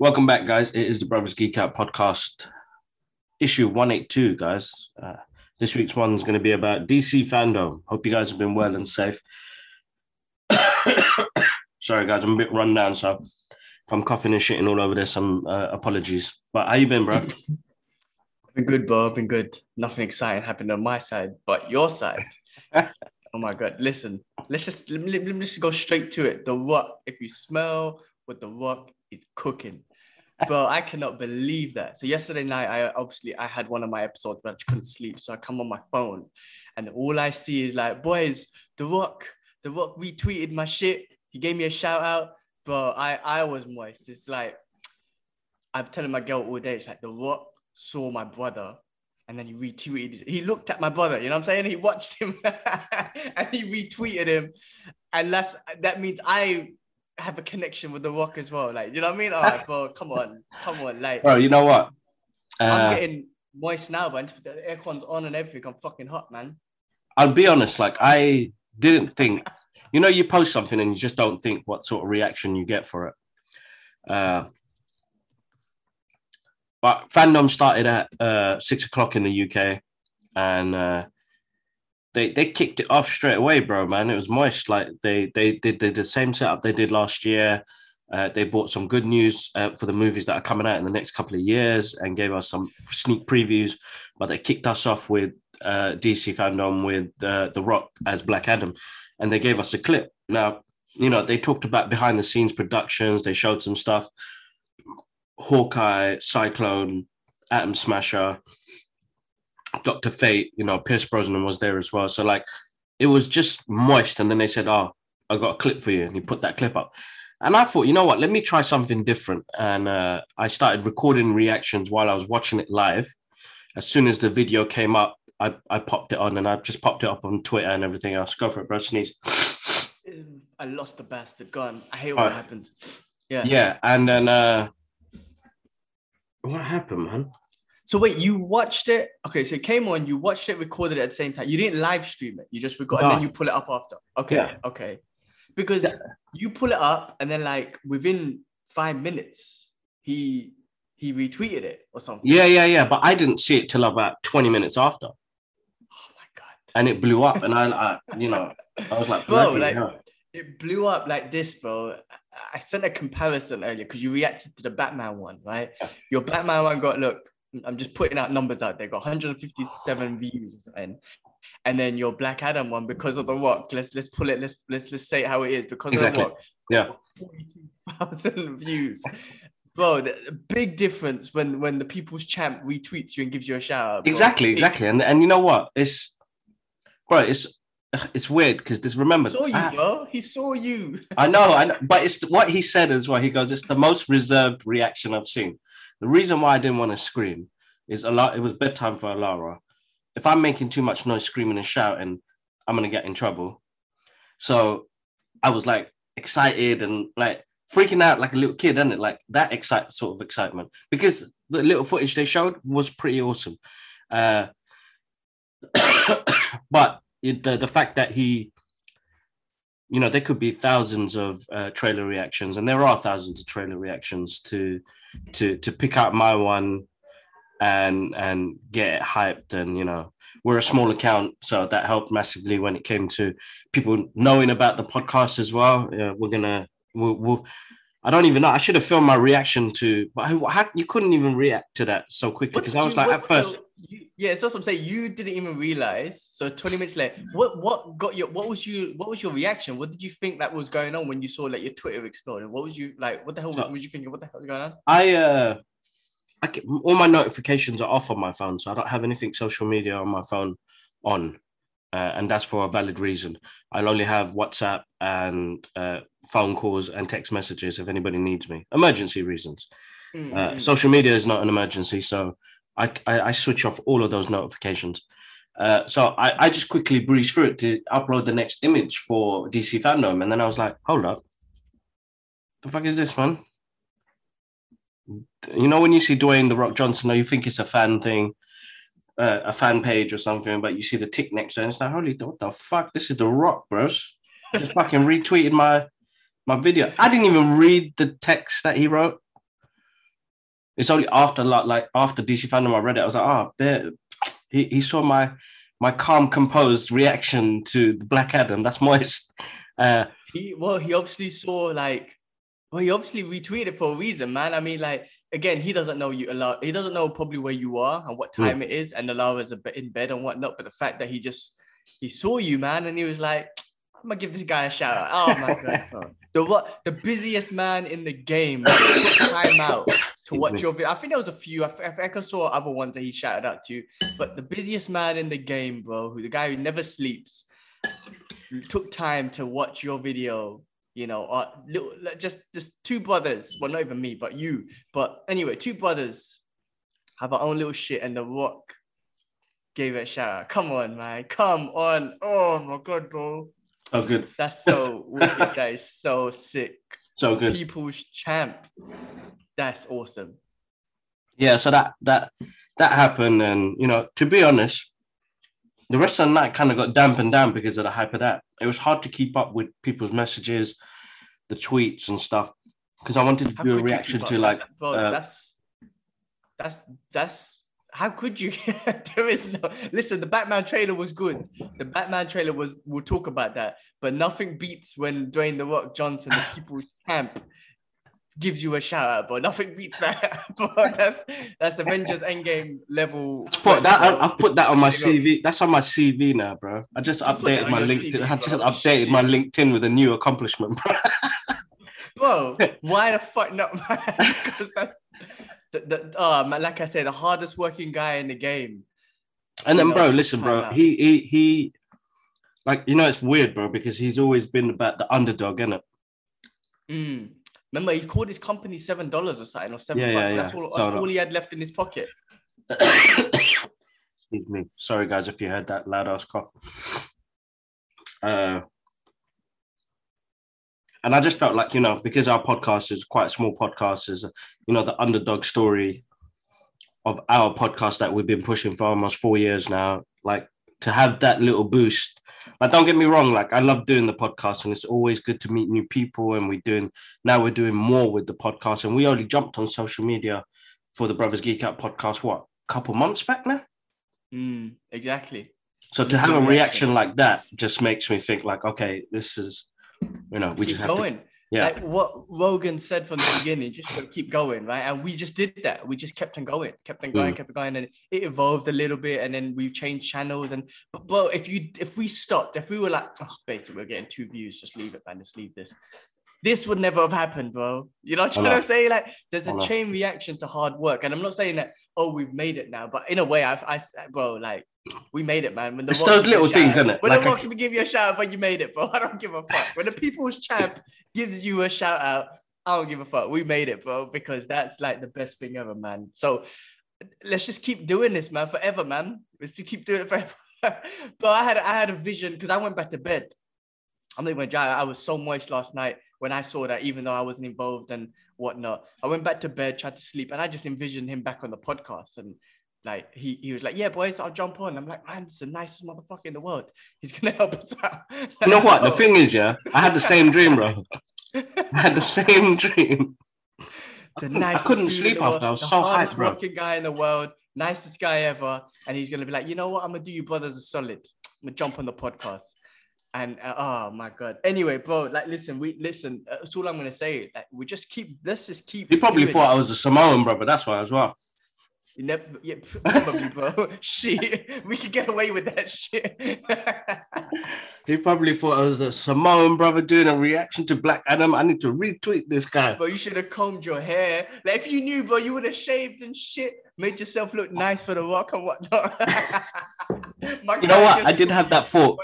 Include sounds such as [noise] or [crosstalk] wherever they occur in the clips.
Welcome back, guys. It is the Brothers Geek Out podcast, issue 182, guys. Uh, this week's one is going to be about DC fandom. Hope you guys have been well and safe. [coughs] Sorry, guys, I'm a bit run down, so if I'm coughing and shitting all over this, some uh, apologies. But how you been, bro? Been good, bro. Been good. Nothing exciting happened on my side, but your side. [laughs] oh my god! Listen, let's just let me, let me just go straight to it. The Rock. If you smell what the Rock is cooking, bro, I cannot believe that. So yesterday night, I obviously I had one of my episodes, but I couldn't sleep, so I come on my phone, and all I see is like, boys, the Rock, the Rock retweeted my shit. He gave me a shout out, bro. I I was moist. It's like I'm telling my girl all day. It's like the Rock saw my brother. And then he retweeted. He looked at my brother, you know what I'm saying? He watched him [laughs] and he retweeted him. And that's that means I have a connection with The Rock as well. Like, you know what I mean? All right, bro, come on, come on, like, bro. You know what? Uh, I'm getting moist now, but the aircon's on and everything. I'm fucking hot, man. I'll be honest. Like, I didn't think. You know, you post something and you just don't think what sort of reaction you get for it. Uh, but fandom started at uh, six o'clock in the UK, and uh, they they kicked it off straight away, bro. Man, it was moist. Like they they did the, same setup they did last year. Uh, they brought some good news uh, for the movies that are coming out in the next couple of years and gave us some sneak previews. But they kicked us off with uh, DC fandom with uh, The Rock as Black Adam, and they gave us a clip. Now, you know, they talked about behind the scenes productions. They showed some stuff. Hawkeye, Cyclone, Atom Smasher, Doctor Fate, you know, Pierce Brosnan was there as well. So like it was just moist. And then they said, Oh, I got a clip for you. And he put that clip up. And I thought, you know what, let me try something different. And uh, I started recording reactions while I was watching it live. As soon as the video came up, I, I popped it on and I just popped it up on Twitter and everything else. Go for it, bro. Sneeze. I lost the bastard. gun. I hate what happens. Yeah. Yeah. And then uh what happened, man? So wait, you watched it? Okay, so it came on. You watched it, recorded it at the same time. You didn't live stream it. You just recorded, no. and then ah. you pull it up after. Okay, yeah. okay. Because yeah. you pull it up, and then like within five minutes, he he retweeted it or something. Yeah, yeah, yeah. But I didn't see it till about twenty minutes after. Oh my god! And it blew up, and I, I you know, I was like, [laughs] bro, like hell. it blew up like this, bro. I sent a comparison earlier because you reacted to the Batman one, right? Yeah. Your Batman one got look I'm just putting out numbers out there. Got 157 views, and and then your Black Adam one because of the Rock. Let's let's pull it. Let's let's let's say it how it is because exactly. of the Rock. Yeah, 42,000 [laughs] views. Bro, the big difference when when the People's Champ retweets you and gives you a shout out. Bro. Exactly, exactly, and and you know what? It's bro, it's it's weird because this remember he saw you, I, bro. He saw you. I know, I know, but it's what he said as well. He goes, "It's the most reserved reaction I've seen." The reason why I didn't want to scream is a lot. It was bedtime for Alara. If I'm making too much noise, screaming and shouting, I'm gonna get in trouble. So I was like excited and like freaking out like a little kid, isn't it? Like that excite sort of excitement because the little footage they showed was pretty awesome. Uh, [coughs] but it, the the fact that he you know there could be thousands of uh, trailer reactions and there are thousands of trailer reactions to to to pick out my one and and get it hyped and you know we're a small account so that helped massively when it came to people knowing about the podcast as well yeah, we're gonna we'll, we'll I don't even know. I should have filmed my reaction to, but how, you couldn't even react to that so quickly because I was like, at first, you, yeah, so I'm saying you didn't even realize. So 20 minutes later, what what got your what was you what was your reaction? What did you think that was going on when you saw like your Twitter exploding? What was you like? What the hell so, was you thinking? What the hell was going on? I uh, I get, all my notifications are off on my phone, so I don't have anything social media on my phone on, uh, and that's for a valid reason. I'll only have WhatsApp and uh, phone calls and text messages if anybody needs me, emergency reasons. Mm-hmm. Uh, social media is not an emergency, so I, I, switch off all of those notifications. Uh, so I, I just quickly breezed through it to upload the next image for DC fandom, and then I was like, hold up, the fuck is this, man? You know when you see Dwayne the Rock Johnson, you think it's a fan thing, uh, a fan page or something, but you see the tick next to it, and it's like, holy, what the fuck? This is the Rock, bros. Just fucking [laughs] retweeted my my video. I didn't even read the text that he wrote. It's only after like, like after DC fandom I read it. I was like, oh, there. He, he saw my my calm, composed reaction to Black Adam. That's moist. [laughs] Uh, he well, he obviously saw like well, he obviously retweeted for a reason, man. I mean, like again, he doesn't know you a lot. He doesn't know probably where you are and what time it is, and Alara is a bit in bed and whatnot. But the fact that he just he saw you, man, and he was like, I'm gonna give this guy a shout out. Oh my god. [laughs] Oh. The what the busiest man in the game [laughs] time out to watch your video. I think there was a few. I, think I saw other ones that he shouted out to, but the busiest man in the game, bro, who the guy who never sleeps, took time to watch your video. You know, uh, or little, just just two brothers. Well, not even me, but you. But anyway, two brothers have our own little shit, and The Rock gave it a shout out. Come on, man. Come on. Oh my god, bro. Oh, good. That's so wicked. That is so sick. So good. People's champ. That's awesome. Yeah, so that that that happened, and you know, to be honest, the rest of the night kind of got dampened down because of the hype of that. It was hard to keep up with people's messages, the tweets and stuff, because I wanted to How do a reaction to like That's- uh, that's that's that's how could you [laughs] there is no listen the batman trailer was good the batman trailer was we'll talk about that but nothing beats when dwayne the rock johnson the people's [laughs] champ gives you a shout out but nothing beats that [laughs] but that's that's avengers endgame level put that. I, I've put that on my CV. That's on my CV now, bro. I just updated my LinkedIn. CV, I just bro. updated my LinkedIn with a new accomplishment, bro. bro why the fuck not man because that's the, the, man, like i said the hardest working guy in the game And then, know, bro, listen, bro. out. He he he, like you know, it's weird, bro, because he's always been about the underdog, innit? Mm. Remember, he called his company seven dollars or something, or seven Yeah, yeah, That's yeah. all. That's no. all he had left in his pocket. [coughs] Excuse me. Sorry, guys, if you heard that loud ass cough. Uh, and I just felt like you know because our podcast is quite a small podcast, is you know the underdog story of our podcast that we've been pushing for almost four years now. Like to have that little boost. Like, don't get me wrong. Like, I love doing the podcast, and it's always good to meet new people. And we're doing now we're doing more with the podcast, and we only jumped on social media for the Brothers Geek Out podcast. What a couple months back now? Mm, exactly. So to have a reaction like that just makes me think like, okay, this is, you know, we keep just have to, going. yeah, Like what Logan said from the beginning, just keep going, right? And we just did that. We just kept on going, kept on going, Mm. kept on going, and it evolved a little bit. And then we changed channels. And but, but if you if we stopped, if we were like, oh, basically we're getting two views, just leave it, man, just leave this. This would never have happened, bro. You know what I'm I trying know. to say? Like, there's a chain reaction to hard work, and I'm not saying that. Oh, we've made it now, but in a way, I've, I, bro, like, we made it, man. When the It's those gives you a little things, shout- innit? When Like the I- Rock's gonna give you a shout out, but you made it, bro. [laughs] I don't give a fuck. When the people's champ gives you a shout out, I don't give a fuck. We made it, bro, because that's like the best thing ever, man. So let's just keep doing this, man, forever, man. Let's just keep doing it [laughs] forever. but I had I had a vision because I went back to bed. I'm not even joking. I was so moist last night when I saw that, even though I wasn't involved and whatnot. I went back to bed, tried to sleep, and I just envisioned him back on the podcast. And like he, he was like, Yeah, boys, I'll jump on. I'm like, man, it's the nicest motherfucker in the world. He's gonna help us out. you know what? The [laughs] thing is, yeah, I had the same dream, bro. I had the [laughs] same dream. the nicest couldn't sleep after. I was the so hyped, bro. working guy in the world, nicest guy ever, and he's gonna be like, you know what? I'm gonna do you brothers a solid. I'm gonna jump on the podcast, and uh, oh my god. Anyway, bro, like listen, we listen. Uh, that's all I'm gonna say. Like we just keep. Let's just keep. He probably thought it. I was a Samoan brother. That's why as well. You never, yeah, [laughs] probably, bro. [laughs] shit, we could get away with that shit. [laughs] He probably thought I was the Samoan brother doing a reaction to Black Adam. I need to retweet this guy. Bro, you should have combed your hair. Like if you knew, bro, you would have shaved and shit, made yourself look nice for the rock and whatnot. You know what? just- I didn't have that thought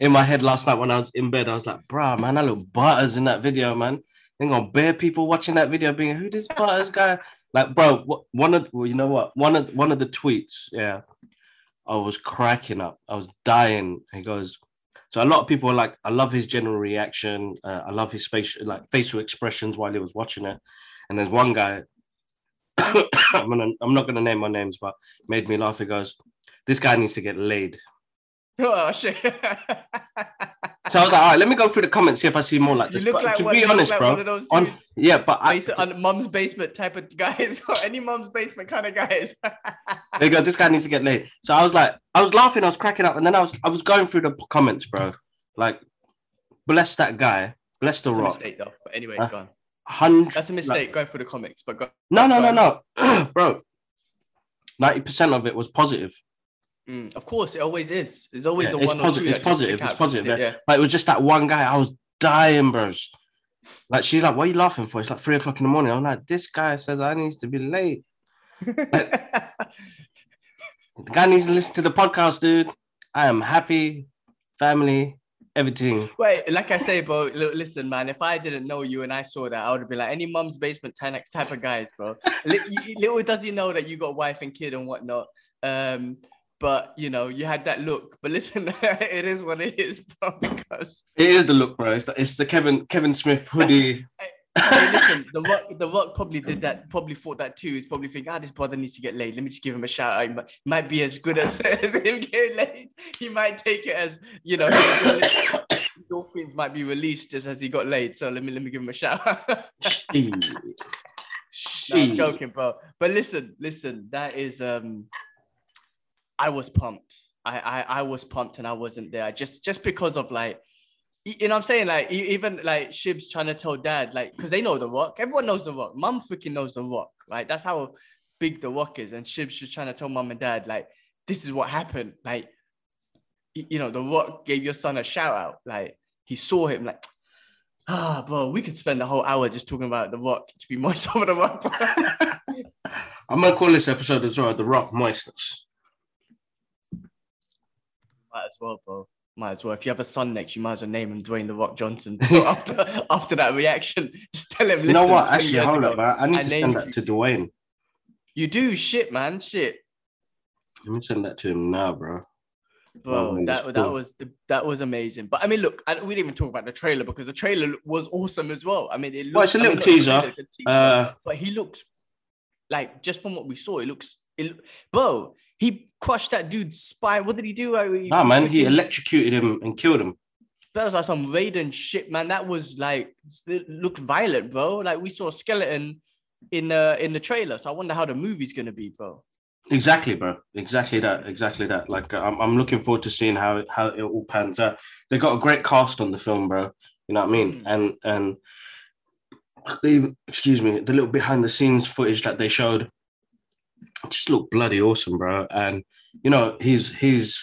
in my head last night when I was in bed. I was like, bruh, man, I look butters in that video, man. Ain't gonna bear people watching that video being who this butters guy. Like, bro, one of well, you know what? One of one of the tweets, yeah, I was cracking up. I was dying. He goes, so a lot of people are like, I love his general reaction. Uh, I love his facial like facial expressions while he was watching it. And there's one guy. [coughs] I'm gonna, I'm not gonna name my names, but made me laugh. He goes, this guy needs to get laid. Oh shit! [laughs] So I was like, all right, let me go through the comments, see if I see more like you this. look But like to be you honest, like bro. one of those On, yeah, but I, Basi- on mum's basement type of guys, [laughs] or any mum's basement kind of guys. [laughs] there you go. This guy needs to get laid. So I was like, I was laughing, I was cracking up, and then I was, I was going through the comments, bro. Like, bless that guy, bless the That's a rock. mistake though. But anyway, Huh? go on. Hundred. That's a mistake going through the comics, but go. No, no, Go no, no, [clears throat] bro. Ninety percent of it was positive. Mm, of course, it always is. It's always Yeah, a it's one or positive, two. it's positive, it's positive, it? Like it was just that one guy. I was dying, bros. Like she's like, "What are you laughing for?" It's like three o'clock in the morning. I'm like, "This guy says I need to be late. Yeah. [laughs] The guy needs to listen to the podcast, dude. I am happy, family, everything. Wait, like I say, bro. Look, listen, man. If I didn't know you and I saw that, I would have been like any mum's basement type type of guys, bro. [laughs] Little does he know that you got wife and kid and whatnot. Um, but you know, you had that look. But listen, [laughs] it is what it is, [laughs] bro. Because It is the look, bro. It's the, it's the Kevin Kevin Smith hoodie. [laughs] listen, the rock, the rock probably did that. Probably thought that too. He's probably thinking, ah, this brother needs to get laid. Let me just give him a shout out. He might, might be as good as, as him getting laid. He might take it as you know. [coughs] Dolphins might be released just as he got laid. So let me let me give him a shout out. No, I'm joking, bro. But listen, listen, that is um I was pumped. I I, I was pumped and I wasn't there. Just just because of like you know what I'm saying? Like even like Shib's trying to tell dad, like, because they know the rock. Everyone knows the rock. Mum freaking knows the rock, right? That's how big the rock is. And Shib's just trying to tell mum and dad, like, this is what happened. Like, you know, the rock gave your son a shout out. Like, he saw him, like, [tsk] ah, bro, we could spend the whole hour just talking about the rock to be [laughs] moist over the rock. [laughs] I'm gonna call this episode as well the Rock Moistness. Might as well, bro. Might as well. If you have a son next, you might as well name him Dwayne the Rock Johnson. [laughs] After after that reaction, [laughs] just tell him. You know what? 20 Actually, hold ago, up, man. I need I to send that you." to Dwayne. You do shit, man. Shit, Let me send that to him now, bro. bro. man, that that's that was the, that was amazing. But I mean, look, I, we didn't even talk about the trailer because the trailer was awesome as well. I mean, it looks, Well, it's a I mean, little not the teaser. trailer, it's a teaser, Uh, but he looks like just from what we saw, it looks. It, bro, he crushed that dude's spine. What did he do? Uh, he Nah, man, he electrocuted him and killed him. That was like some Raiden shit, man. That was like it looked violent, bro. Like we saw a skeleton in the in the trailer. So I wonder how the movie's gonna be, bro. Exactly, bro. Exactly that. Exactly that. Like, uh, I'm, I'm looking forward to seeing how it, how it all pans out. They got a great cast on the film, bro. You know what I mean? Mm. And and excuse me, the little behind the scenes footage that they showed just looked bloody awesome, bro. And you know, his his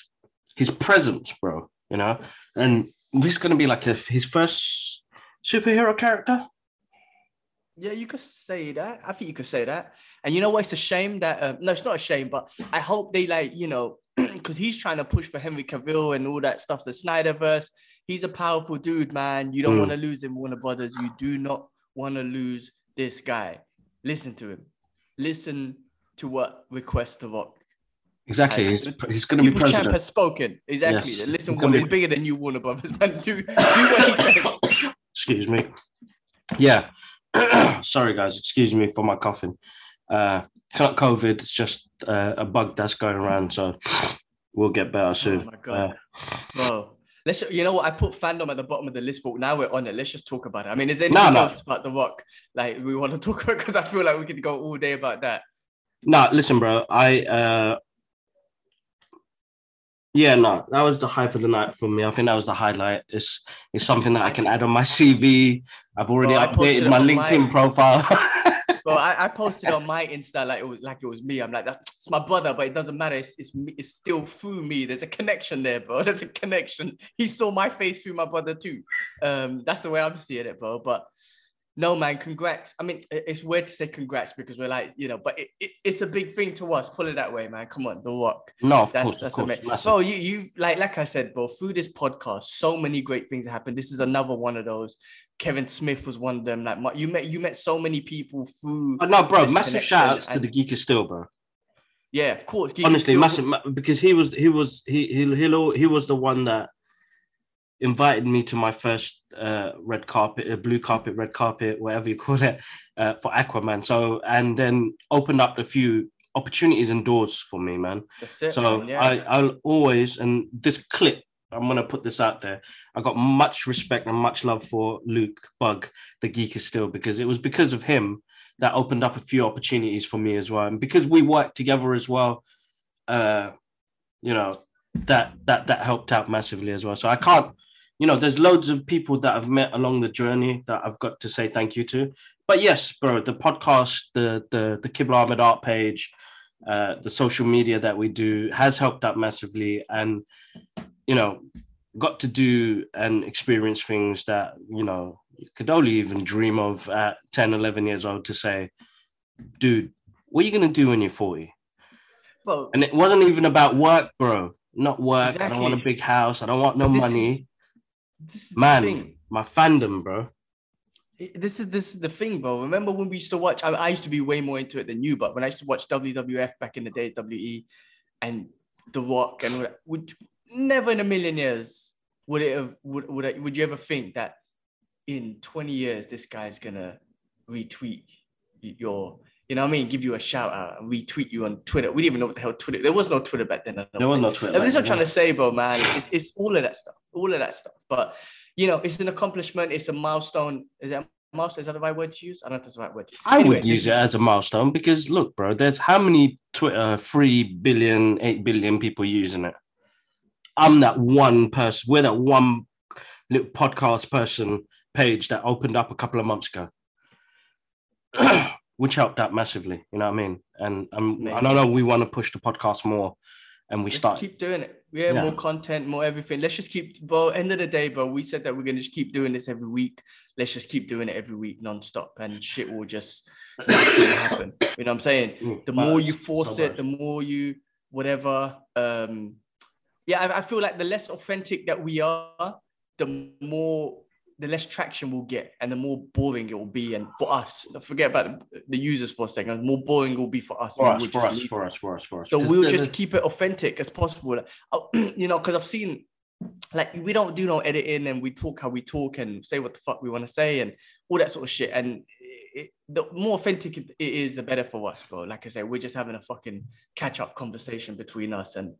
his presence, bro. You know, and this is gonna be like a, his first superhero character. Yeah, you could say that. I think you could say that. And you know what? It's a shame that uh, no, it's not a shame, but I hope they like you know [clears throat] because he's trying to push for Henry Cavill and all that stuff. The Snyderverse. He's a powerful dude, man. You don't Mm. want to lose him, Warner Brothers. You do not want to lose this guy. Listen to him. Listen to what request the rock. Exactly. He's he's gonna be People's champ president. has spoken. Exactly. Yes. Listen, what be- is bigger than you, Warner Brothers, man. Do, do what he said. [coughs] excuse me. Yeah. [coughs] Sorry, guys. Excuse me for my coughing. Uh, it's not COVID. It's just uh, a bug that's going around. So [coughs] we'll get better soon. Oh my god, bro. Let's. You know what? I put fandom at the bottom of the list, but now we're on it. Let's just talk about it. I mean, is there No, anything no. else about the Rock like we want to [laughs] talk about? Because I feel like we could go all day about that. No, listen, bro. I uh, yeah, no, that was the hype of the night for me. I think that was the highlight. It's it's something that I can add on my CV. I've already Bro, updated my LinkedIn my- profile. [laughs] Bro, I, I posted on my Insta like it was like it was me. I'm like, that's my brother, but it doesn't matter. It's, it's me. It's still through me. There's a connection there, bro. [laughs] There's a connection. He saw my face through my brother too. Um, that's the way I'm seeing it, bro. But no, man, congrats. I mean, it's weird to say congrats because we're like, you know, but it, it, it's a big thing to us. Put it that way, man. Come on, the rock. no, of That's course, that's course. amazing. Bro, you you like like I said, bro. Through this podcast, so many great things happen. This is another one of those. Kevin Smith was one of them. Like you met you met so many people through. But no, bro, massive shout outs to the Geek is still, bro. Yeah, of course. Geek honestly still- massive because he was he was he he he, he was the one that invited me to my first uh, red carpet, uh, blue carpet, red carpet, whatever you [laughs] call it, uh, for Aquaman. So and then opened up a few opportunities and doors for me, man. It. So man, yeah. I, I'll always, and this clip, I'm gonna put this out there. I got much respect and much love for Luke Bug, the geek is still, because it was because of him that opened up a few opportunities for me as well, and because we worked together as well. Uh, you know that that that helped out massively as well. So I can't, you know, there's loads of people that I've met along the journey that I've got to say thank you to. But yes, bro, the podcast, the the the Kibla Ahmed art page, uh, the social media that we do has helped out massively, and you know, got to do and experience things that you know you could only even dream of at 10, 11 years old. To say, dude, what are you gonna do when you're 40? Well, And it wasn't even about work, bro. Not work. I don't want a big house. I don't want no This money. This is Man, my fandom, bro. This is this is the thing, bro. Remember when we used to watch? I, I used to be way more into it than you, but when I used to watch WWF back in the days, WE, and The Rock, and would never in a million years would it have would would, I, would you ever think that in twenty years this guy's gonna retweet your, you know what I mean, give you a shout out and retweet you on Twitter? We didn't even know what the hell Twitter. There was no Twitter back then. There was no Twitter. Is what I'm trying to say, bro, man. It's, it's all of that stuff. All of that stuff. But you know, it's an accomplishment. It's a milestone. Is that a milestone? Is that the right word to use? I don't know if that's the right word. I Anyway, would use it as a milestone because look, bro, there's how many Twitter, 3 billion, 8 billion people using it. I'm that one person. We're that one little podcast person page that opened up a couple of months ago, [clears throat] which helped out massively. You know what I mean? And um, I don't know we want to push the podcast more, and we Let's start. keep doing it. Yeah, Yeah. more content, more everything. Let's just keep. Bro, end of the day, bro. We said that we're gonna just keep doing this every week. Let's just keep doing it every week, nonstop, and shit will just happen. You know what I'm saying? Mm, the more you force So it, the more you whatever. Um, yeah, I, I feel like the less authentic that we are, the more the less traction we'll get, and the more boring it will be. And for us, forget about the, users for a second. The more boring it will be for us. for us, we'll for us, for us, for us, for us. so we'll just keep it authentic as possible. Oh, [clears throat] you know, because I've seen like we don't do no editing and we talk how we talk and say what the fuck we want to say and all that sort of shit. And it, the more authentic it is, the better for us, bro. Like I said, we're just having a fucking catch up conversation between us. And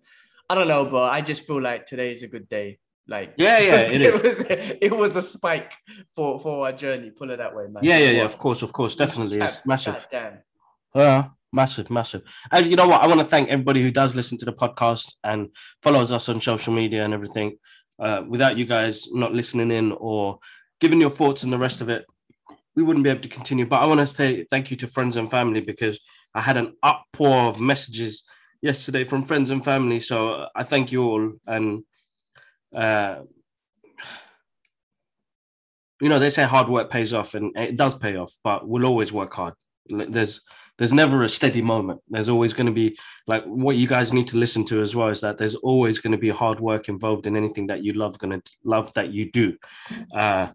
I don't know, bro. I just feel like today is a good day. Like Yeah, yeah, it [laughs] it, was it was a spike for for our journey. Put it that way, man. yeah, yeah, yeah. Of course, of course, definitely, it's massive. goddamn. Yeah, massive, massive. And you know what? I want to thank everybody who does listen to the podcast and follows us on social media and everything. Uh, without you guys not listening in or giving your thoughts and the rest of it, we wouldn't be able to continue. But I want to say thank you to friends and family because I had an outpour of messages yesterday from friends and family. So uh, I thank you all. And, uh, you know, they say hard work pays off and it does pay off, but we'll always work hard. There's, there's never a steady moment. There's always going to be like what you guys need to listen to as well is that there's always going to be hard work involved in anything that you love, going to love that you do. Uh,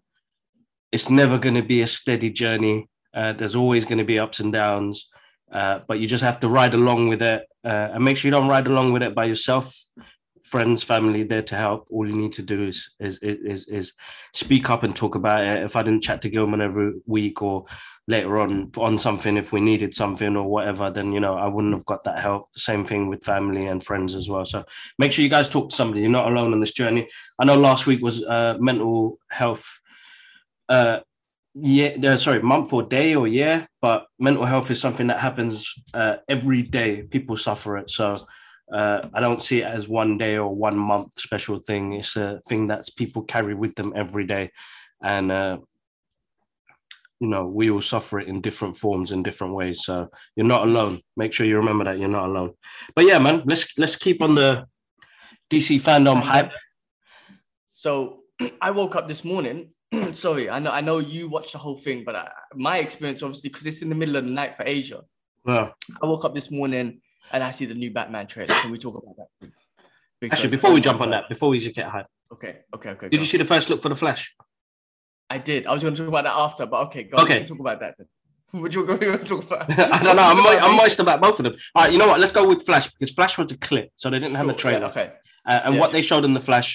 it's never going to be a steady journey. Uh, there's always going to be ups and downs, uh, but you just have to ride along with it uh, and make sure you don't ride along with it by yourself. Friends, family, there to help. All you need to do is is is is speak up and talk about it. If I didn't chat to Gilman every week or later on on something if we needed something or whatever then you know i wouldn't have got that help. Same thing with family and friends as well. So make sure you guys talk to somebody. You're not alone on this journey. I know last week was uh mental health uh yeah uh, sorry month or day or year but mental health is something that happens uh, every day. People suffer it. So uh, I don't see it as one day or one month special thing. It's a thing that's people carry with them every day, and uh, you know we all suffer it in different forms in different ways. So you're not alone. Make sure you remember that you're not alone. But yeah man let's let's keep on the dc fandom hype. So [clears throat] I woke up this morning. [clears throat] sorry, I know I know you watched the whole thing, but I, my experience obviously because it's in the middle of the night for Asia. well I woke up this morning and I see the new Batman trailer. Can we talk about that, please? Because- actually before we jump on that before we just get hype Okay, okay, okay. did you see the first look for the flash I did. I was going to talk about that after, but okay, go. Okay. can talk about that then. [laughs] What you going to talk about? [laughs] i don't know I'm, mo- [laughs] I'm moist about both of them all right you know what let's go with flash because flash was a clip so they didn't have a Sure, yeah, trailer okay. uh, and Yeah. what they showed in the flash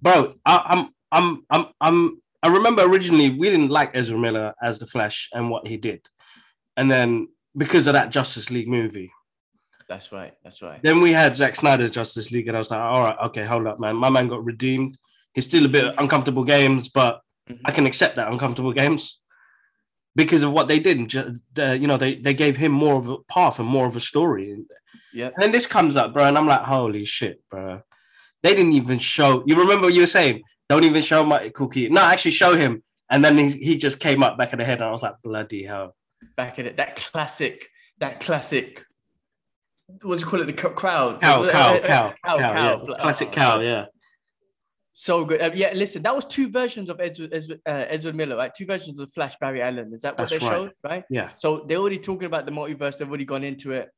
bro I, i'm i'm i'm i'm i remember originally we didn't like ezra miller as the flash and what he did and then because of that justice league movie That's right. That's right. Then we had Zack Snyder's Justice League, and I was like, all right, okay, hold up, man. My man got redeemed. He's still a bit uncomfortable games, but Mhm. I can accept that uncomfortable games because of what they did. And ju- the- you know, they they gave him more of a path and more of a story. Yeah. And then this comes up, bro, and I'm like, holy shit, bro. They didn't even show. You remember what you were saying? Don't even show my cookie. No, actually show him. And then he, he just came up back in the head, and I was like, bloody hell. Back in it, that classic, that classic. What do you call it? The crowd. Cow, Uh, cow, uh, cow, cow, cow, cow. Classic cow, yeah. So good. Uh, yeah, listen, that was two versions of Edward, uh, Ezra Miller, right? Two versions of the Flash Barry Allen. Is that what they showed, right? Yeah. So they're already talking about the multiverse. They've already gone into it,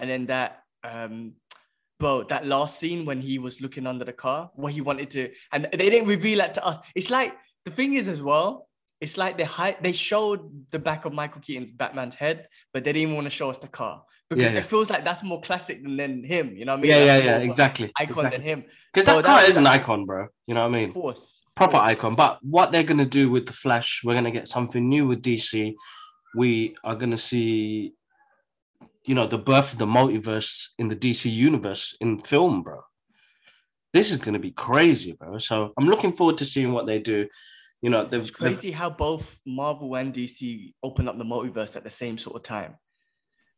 and then that, um, bro, that last scene when he was looking under the car, what he wanted to, and they didn't reveal that to us. It's like the thing is as well. It's like they they showed the back of Michael Keaton's Batman's head, but they didn't even want to show us the car because Yeah, it feels like that's more classic than, than him. You know what I mean? Yeah, That's yeah, yeah, exactly. Icon than him. Because Bro, that that car is an icon, bro. You know what I mean? Of course. of proper course. icon. But what they're gonna do with the Flash, we're gonna get something new with DC. We are gonna see, you know, the birth of the multiverse in the DC universe in film, bro. This is gonna be crazy, bro. So I'm looking forward to seeing what they do. You know, It's crazy how both Marvel and DC open up the multiverse at the same sort of time.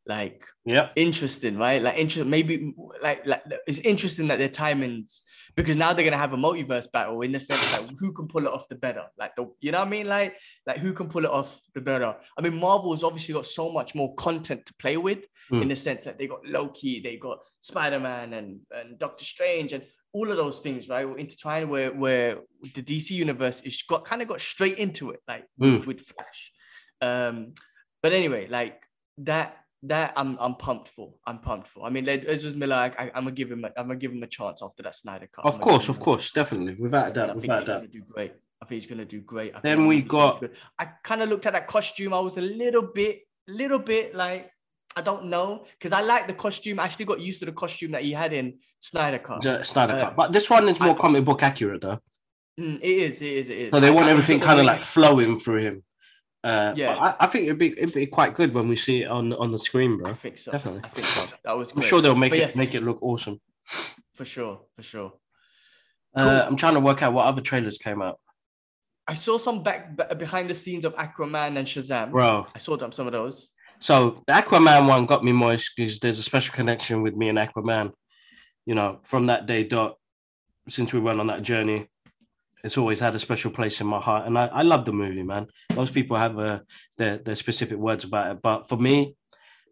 Like yeah, interesting, right? Like interest, maybe like like it's interesting that their timings because now they're gonna have a multiverse battle in the sense that who can pull it off the better, like the you know what I mean, like like who can pull it off the better. I mean, Marvel's obviously got so much more content to play with in Hmm. the sense that they got Loki, they got Spider Man and and Doctor Strange and all of those things, right? Were intertwined where where the DC universe is got kind of got straight into it, like Mm. with Flash. Um, but anyway, like that that I'm I'm pumped for. I'm pumped for. I mean, like, Ezra Miller, I, I, I'm gonna give him a, I'm gonna give him a chance after that Snyder cut. of course, of course, definitely, without a I doubt, think without he's a gonna doubt. do great. I think he's gonna do great. I Then we got- I kind of looked at that costume. I was a little bit, little bit like I don't know because I like the costume. I actually got used to the costume that he had in Snyder cut. Ju- Snyder Uh, cut, but this one is more I- comic book accurate, though. Mm, it is. It is. It is. So they I- want everything kind of like flowing through him. Uh, Yeah. I, I think it'd be it'd be quite good when we see it on on the screen, bro. I think so. Definitely. I think so. That was. I'm Great. sure they'll make But it yes, make it look awesome. for sure. For sure. Uh, Cool. I'm trying to work out what other trailers came out, I saw some back behind the scenes of Aquaman and Shazam. bro. I saw them, some of those. So the Aquaman one got me moist because there's a special connection with me and Aquaman. You know, from that day dot, since we went on that journey, it's always had a special place in my heart, and I, I love the movie, man. Most people have uh, their their specific words about it, but for me,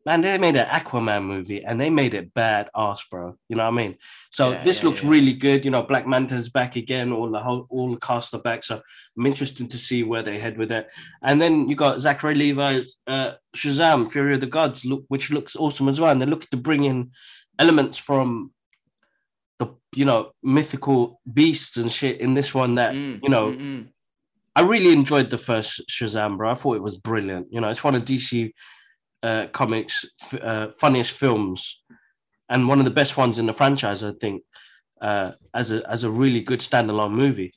man, they made an Aquaman movie and they made it bad ass, bro. You know what I mean? So Yeah, this yeah, looks yeah. really good. You know, Black Manta's back again. All the whole all the cast are back. So I'm interested to see where they head with it. And then you got Zachary Levi's uh, Shazam, Fury of the Gods, look, which looks awesome as well. And they're looking to bring in elements from the you know mythical beasts and shit in this one that Mm, you know mm, mm. I really enjoyed the first Shazam, bro. I thought it was brilliant. You know, it's one of DC uh, comics' f- uh, funniest films, and one of the best ones in the franchise. I think uh, as a as a really good standalone movie.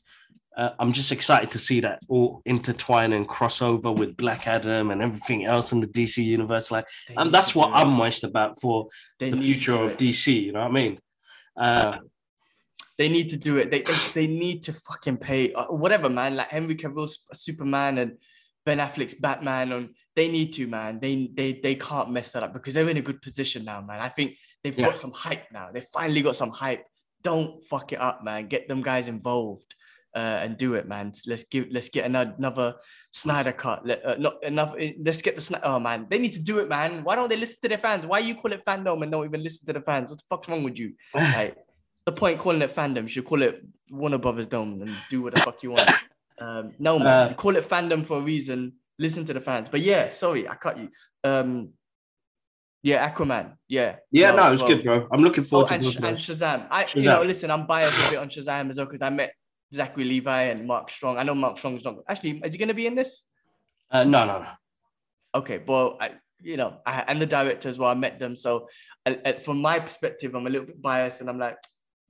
Uh, I'm just excited to see that all intertwine and crossover with Black Adam and everything else in the DC universe. Like, They and that's what. I'm moist about for They the future of. DC. You know what I mean? Uh, They need to do it. They, they, they need to fucking pay uh, whatever, man. Like Henry Cavill's Superman and Ben Affleck's Batman. And they need to, man. They they they can't mess that up because they're in a good position now, man. I think they've Yeah. got some hype now. They finally got some hype. Don't fuck it up, man. Get them guys involved uh, and do it, man. Let's give let's get another another Snyder cut. Let, uh, not enough. Let's get the Snyder. Oh man, they need to do it, man. Why don't they listen to their fans? Why you call it fandom and don't even listen to the fans? What the fuck's wrong with you? [sighs] Like, the point calling it fandom. You should call it Warner Brothers Dome and do what the fuck you want. [laughs] Um, no man, Uh, call it fandom for a reason. Listen to the fans. But yeah, sorry, I cut you. Um, yeah, Aquaman. Yeah. yeah, Well, no, it was well. good, bro. I'm looking Oh, forward and, to Sh- and. Shazam. I, you know, listen, I'm biased a bit on Shazam as well because I met Zachary Levi and Mark Strong. I know Mark Strong's not. Actually, is he going to be in this? Uh, no, no, no. Okay, well, I, you know, I, and the director as well. I met them, so I, I- from my perspective, I'm a little bit biased, and I'm like,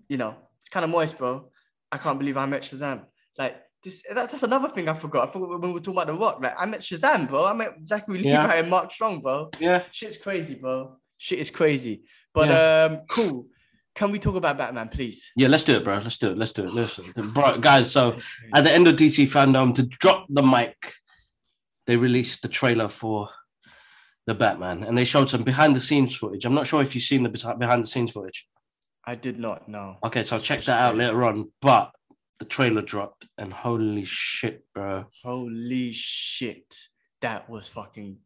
you know, it's kind of moist, bro. I can't believe I met Shazam. Like this, that, that's another thing I forgot. I forgot when we were talking about the Rock. Like I met Shazam, bro. I met Zachary Yeah. Levi and Mark Strong, bro. Yeah, Shit's crazy, bro. shit is crazy. But um, cool. Can we talk about Batman, please? Yeah, let's do it, bro. Let's do it. Let's do it. Let's do it. [sighs] Bro, guys, so at the end of DC fandom, to drop the mic, they released the trailer for the Batman and they showed some behind the scenes footage. I'm not sure if you've seen the behind the scenes footage. I did not know. Okay, so I'll check that out later on. But the trailer dropped and holy shit, bro. Holy shit. That was fucking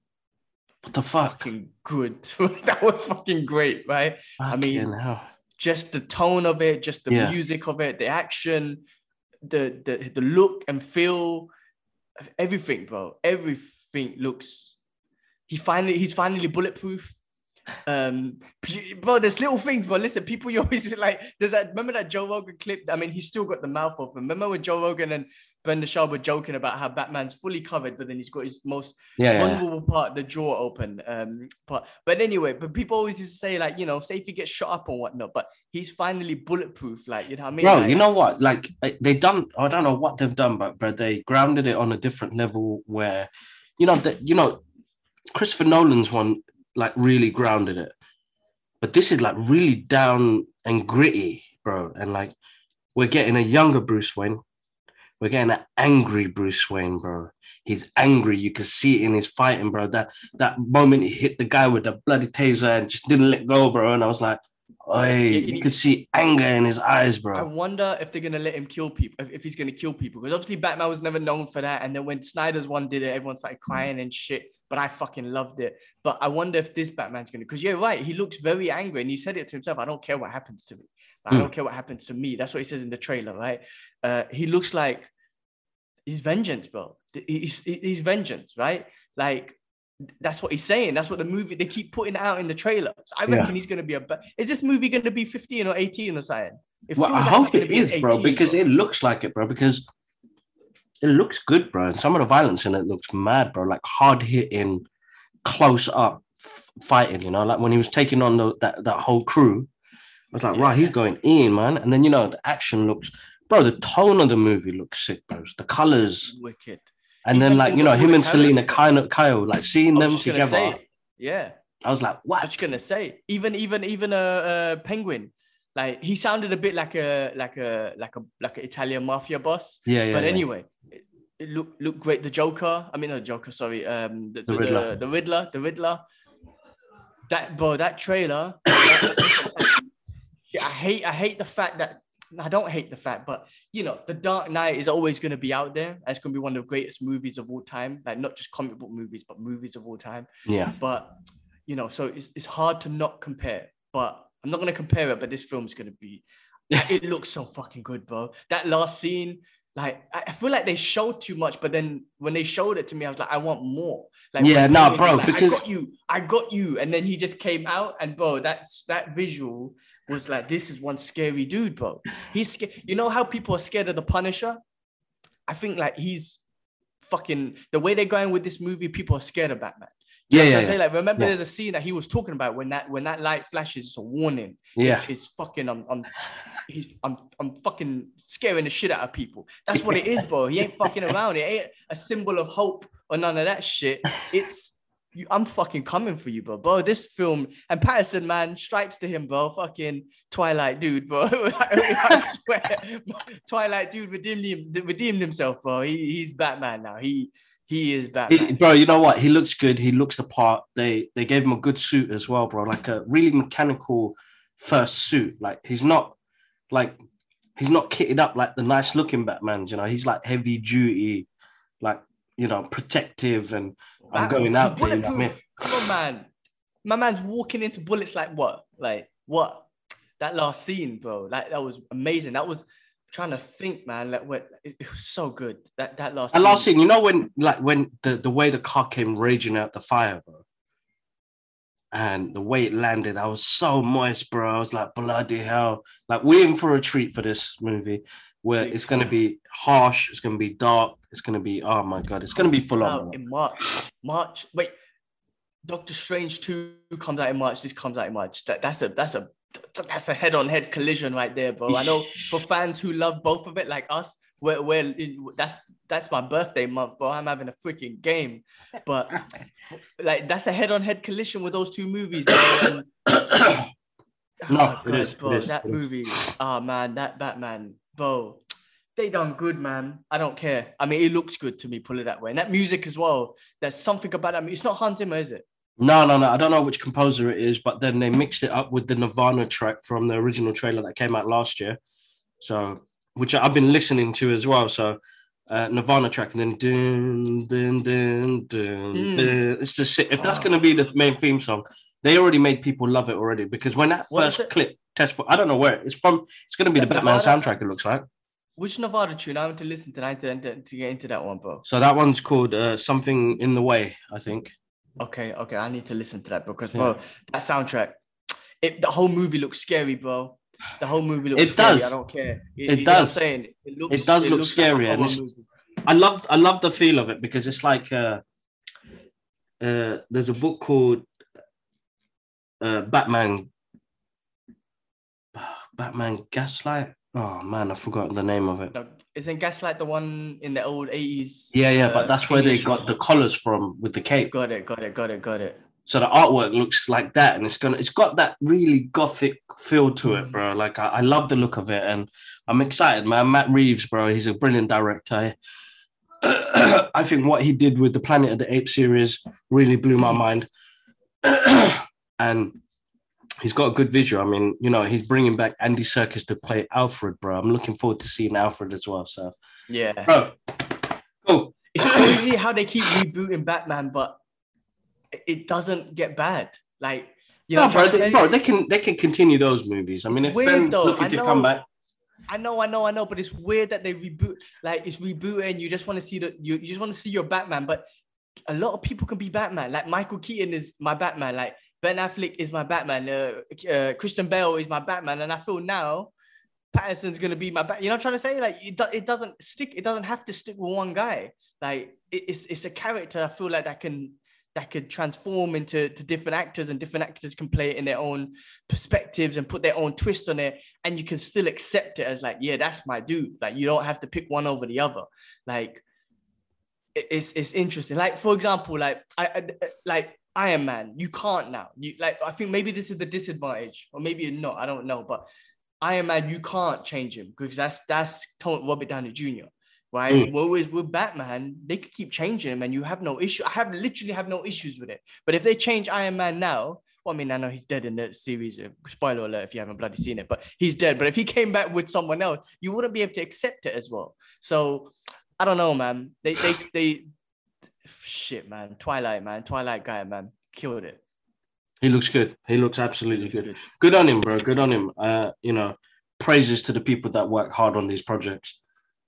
what the fuck? Fucking good. [laughs] that was fucking great, right? Fucking I mean, hell. Just the tone of it, just the Yeah. music of it, the action, the the the look and feel, everything, bro. Everything looks. He finally he's finally bulletproof. Um, bro, there's little things, but listen, people you [laughs] always like there's that. Remember that Joe Rogan clip? I mean, he's still got the mouth open. Remember when Joe Rogan and Shaw were joking about how Batman's fully covered, but then he's got his most Yeah, yeah, yeah. vulnerable part, the jaw open. Um, but but anyway, but people always used to say like, you know, say if he gets shot up or whatnot, but he's finally bulletproof. Like, you know what I mean? Bro, Like, you know what? Like they- they done. I don't know what they've done, but but they grounded it on a different level where, you know, that you know, Christopher Nolan's one like really grounded it, but this is like really down and gritty, bro. And like we're getting a younger Bruce Wayne. We're getting an angry Bruce Wayne, bro. He's angry. You can see it in his fighting, bro. That that moment he hit the guy with the bloody taser and just didn't let go, bro. And I was like, Oi, you you could see anger in his eyes, bro. I wonder if they're gonna let him kill people, if, if he's gonna kill people, because obviously Batman was never known for that. And then when Snyder's one did it, everyone started crying and shit. But I fucking loved it. But I wonder if this Batman's gonna, because you're right, he looks very angry, and he said it to himself. I don't care what happens to me. I Hmm. don't care what happens to me. That's what he says in the trailer, right? Uh, he looks like he's vengeance, bro. He's, he's vengeance, right? Like that's what he's saying. That's what the movie they keep putting out in the trailer. So I Yeah. reckon he's gonna be a. Is this movie gonna be 15 or 18 or something? It Well, I hope it is, bro, because bro. it looks like it, bro. Because it looks good, bro. And some of the violence in it looks mad, bro. Like hard hitting, close up fighting. You know, like when he was taking on the, that that whole crew. I was like, right, he's going in, man. And then you know the action looks, bro. The tone of the movie looks sick, bro. The colors, wicked. and then like you know him and Selina, of Kyle, like seeing them was just gonna together. say, yeah. I was like, what? I was gonna say, even even even a, uh penguin, like he sounded a bit like a like a like a like an Italian mafia boss. Yeah, yeah. but yeah. anyway, it, it looked looked great. The Joker, I mean, not Joker, sorry, um, the, The the, Riddler. the, the Riddler, the Riddler. That bro, that trailer. [coughs] Yeah, I hate I hate the fact that I don't hate the fact, but you know, The Dark Knight is always going to be out there. and It's going to be one of the greatest movies of all time. Like not just comic book movies, but movies of all time. yeah, But you know, so it's, it's hard to not compare. But I'm not gonna compare it, but this film's gonna be [laughs] it looks so fucking good, bro. That last scene, like I, feel like they showed too much, but then when they showed it to me, I was like, I want more. Like Yeah, when nah, bro, like, because- I got you, I got you, and then he just came out, and bro, that's that visual was like, this is one scary dude, bro. He's scared. You know how people are scared of the Punisher? I think like he's fucking the way they're going with this movie, people are scared of Batman. yeah, So yeah, I say, yeah. like, remember, Yeah. there's a scene that he was talking about when that when that light flashes, it's a warning. yeah. It's, it's fucking. I'm, I'm, he's, I'm, I'm fucking scaring the shit out of people. That's what it is, bro. He ain't fucking [laughs] around. It ain't a symbol of hope or none of that shit. It's, you, I'm fucking coming for you, bro. Bro, this film and Pattinson, man, stripes to him, bro. Fucking Twilight dude, bro. [laughs] I swear, Twilight dude redeemed him, redeemed himself, bro. He, he's Batman now. He, he is Batman. He- bro, you know what? He looks good. He looks the part. They they gave him a good suit as well, bro. Like a really mechanical first suit. Like he's not like he's not kitted up like the nice looking Batman's. You know, he's like heavy duty, like you know, protective, and I'm going out there. you know what I mean? bulletproof. Come on, man. My man's walking into bullets like what? Like what? That last scene, bro. Like that was amazing. That was trying to think, man. Like what? It, it was so good. That that last. And last thing, you know, when like when the the way the car came raging out the fire, bro. And the way it landed, I was so moist, bro. I was like, bloody hell. Like, we're in for a treat for this movie where it's going to be harsh, it's going to be dark, it's going to be, oh my God, it's going to be full on. in March. March. Wait. Doctor Strange 2 comes out in March. This comes out in March. That, that's a that's a that's a head-on-head collision right there, bro. I know for [laughs] fans who love both of it, like us, we're, we're in, that's that's my birthday month, bro. I'm having a freaking game. But [laughs] like that's a head-on-head collision with those two movies, [coughs] No, oh, it God, is, bro. that movie. Oh man, that Batman, bro. They done good, man. I don't care. I mean, it looks good to me. Put it that way. And that music as well. There's something about that. It's not Hans Zimmer, is it? No, no, no. I don't know which composer it is, but then they mixed it up with the Nirvana track from the original trailer that came out last year. So, which I've been listening to as well. So, uh, Nirvana track, and then dun, dun, dun, dun, Mm. dun. it's just if that's going to be the main theme song, they already made people love it already. Because when that first clip test for, I don't know where it's from. It's going to be the Batman soundtrack. It looks like. Which Nirvana tune? I want to listen tonight to, to, to get into that one, bro. So that one's called uh, something in the way. I think. Okay, okay. I need to listen to that because, Yeah. bro, that soundtrack, it the whole movie looks scary, bro. The whole movie looks It scary. does. I don't care. It you know what I'm does. saying it looks. It does look looks like scary, and horror it's- movie. I love I love the feel of it because it's like uh, uh there's a book called uh Batman Batman Gaslight. Oh man, I forgot the name of it. No, isn't Gaslight the one in the old eighties? Yeah, yeah, but that's where they got the collars from with the cape. Got it, got it, got it, got it. So the artwork looks like that, and it's gonna it's got that really gothic feel to it, Mm. bro. Like I, I love the look of it, and I'm excited, man. Matt Reeves, bro, he's a brilliant director. [coughs] I think what he did with the Planet of the Apes series really blew my mind, [coughs] and he's got a good visual. I mean, you know, he's bringing back Andy Serkis to play Alfred, bro. I'm looking forward to seeing Alfred as well. So, Yeah, bro, cool. it's just crazy how they keep rebooting Batman, but it- doesn't get bad. Like you know, No, bro, I'm trying to they, bro, they can they can continue those movies. I mean, if Weird Ben's though, looking to come back, I know, I know, I know, but it's weird that they reboot. Like it's rebooting. You just want to see the you, you just want to see your Batman, but a lot of people can be Batman. Like Michael Keaton is my Batman. Like Ben Affleck is my Batman. Uh, uh, Christian Bale is my Batman, and I feel now Pattinson's gonna be my Bat. You know I'm trying to say? Like it, do- it doesn't stick. It doesn't have to stick with one guy. Like it, it's it's a character. I feel like that can that could transform into to different actors, and different actors can play it in their own perspectives and put their own twist on it and you can still accept it as like, yeah, that's my dude. Like you don't have to pick one over the other. Like it- it's it's interesting. Like for example, like I, I like Iron Man, you can't now. You like I think maybe this is the disadvantage, or maybe you're not. I don't know, but Iron Man, you can't change him because that's that's Robert Downey Jr. Right? Mm. Whereas with Batman, they could keep changing him, and you have no issue. I have literally have no issues with it. But if they change Iron Man now, well, I mean, I know he's dead in the series. uh, Spoiler alert if you haven't bloody seen it, but he's dead. But if he came back with someone else, you wouldn't be able to accept it as well. So I don't know, man. They they they shit, man. Twilight, man. Twilight guy, man, killed it. he looks good. He looks absolutely Looks good. Good on him, bro. Good on him. Uh, you know, praises to the people that work hard on these projects.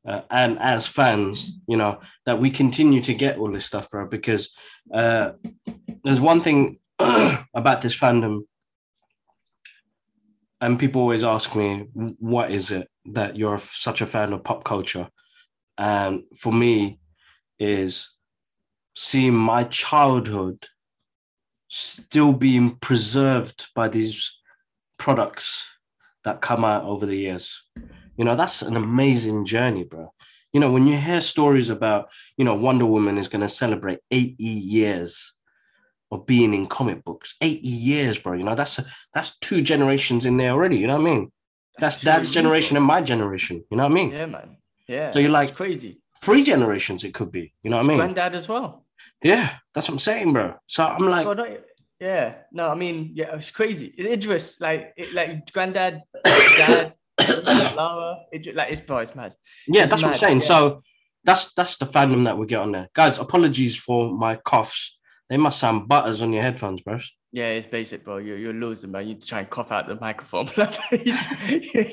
Uh, and as fans, you know, that we continue to get all this stuff, bro, because uh, there's one thing [clears throat] about this fandom, and people always ask me, what is it that you're such a fan of pop culture? And for me, is seeing my childhood still being preserved by these products that come out over the years. You know, that's an amazing journey, bro. You know, when you hear stories about, you know, Wonder Woman is going to celebrate 80 years of being in comic books. 80 years, bro. You know, that's that's two generations in there already. You know what I mean? That's dad's generation and my generation. You know what I mean? Yeah, man. Yeah. So you're like- crazy. Three generations it could be. You know what I mean? Granddad as well. Yeah, that's what I'm saying, bro. So I'm like, Oh, yeah. No, I mean, yeah, it's crazy. It's Idris, like, it, like granddad, [coughs] dad, Lara, Idris, like, it's bro, it's mad. Yeah, It's that's what I'm saying. yeah. So that's that's the fandom that we get on there. Guys, apologies for my coughs. They must sound butters on your headphones, bros. Yeah, it's basic, bro. You're, you're losing, man. You need to try and cough out the microphone. [laughs] [laughs] you,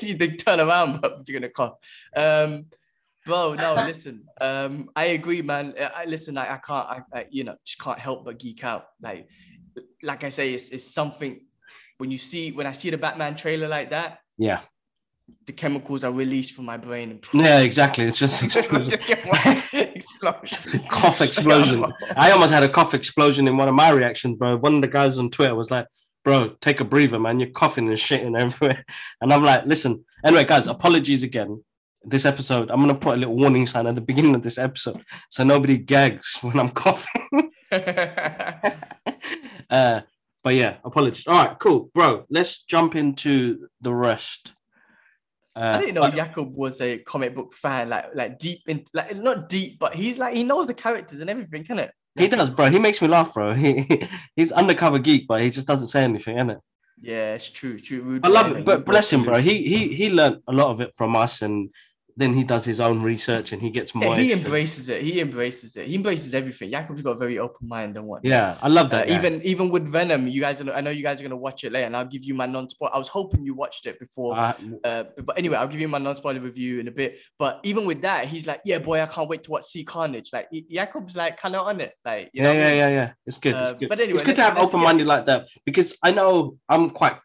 you need to turn around, but you're gonna cough. Um, bro, no, [laughs] listen. Um, I agree, man. I, I- listen. I, I can't. I, I, you know, just can't help but geek out. Like, like I say, it's, it's something. When you see, when I see the Batman trailer like that, Yeah. the chemicals are released from my brain and Yeah, exactly. It's just [laughs] [laughs] explosion. explosion. cough explosion. I almost had a cough explosion in one of my reactions, bro. One of the guys on Twitter was like, bro, take a breather, man. You're coughing and shitting everywhere. And I'm like, listen, anyway, guys, apologies again. This episode, I'm gonna put a little warning sign at the beginning of this episode so nobody gags when I'm [laughs] coughing. [laughs] uh, but yeah, apologies. All right, cool, bro. Let's jump into the rest. I Uh, didn't know but- Jakob was a comic book fan, like like deep in like not deep, but he's like he knows the characters and everything, can it? he does, bro. He makes me laugh, bro. He he's undercover geek, but he just doesn't say anything, innit? Yeah, it's true, true. Rude I love it, but bless him, bro. He he he learned a lot of it from us, and then he does his own research and he gets more. Yeah, he embraces it. He embraces it. He embraces everything. Jakob's got a very open mind and what. yeah, I love Uh, that. guy. even even with Venom, you guys, are, I know you guys are gonna watch it later, and I'll give you my non-spoiler. I was hoping you watched it before, Uh, uh, but anyway, I'll give you my non-spoiler review in a bit. But even with that, he's like, "Yeah, boy, I can't wait to watch See Carnage." Like Jakob's like kind of on it, like you know. yeah, I yeah, mean? yeah, yeah. It's good. Uh, it's good. but anyway, it's good to have open minded like that because I know I'm quite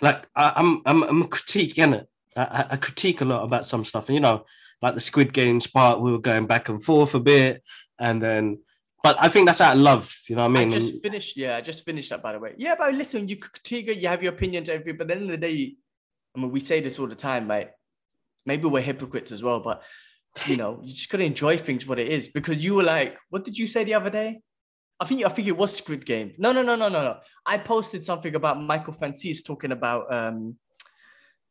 like I, I'm I'm I'm a critique in it. I, I- critique a lot about some stuff, and you know, like the Squid Games part, we were going back and forth a bit, and then, but I think that's out of love. You know what I mean? I just And- finished. Yeah, I just finished that. By the way, yeah, but listen, you critique it, you have your opinions, everything. But at the end of the day, I mean, we say this all the time, right? Maybe we're hypocrites as well, but you know, you just gotta enjoy things what it is. Because you were like, what did you say the other day? I think I think it was Squid Game. No, no, no, no, no, no. I posted something about Michael Franzese talking about um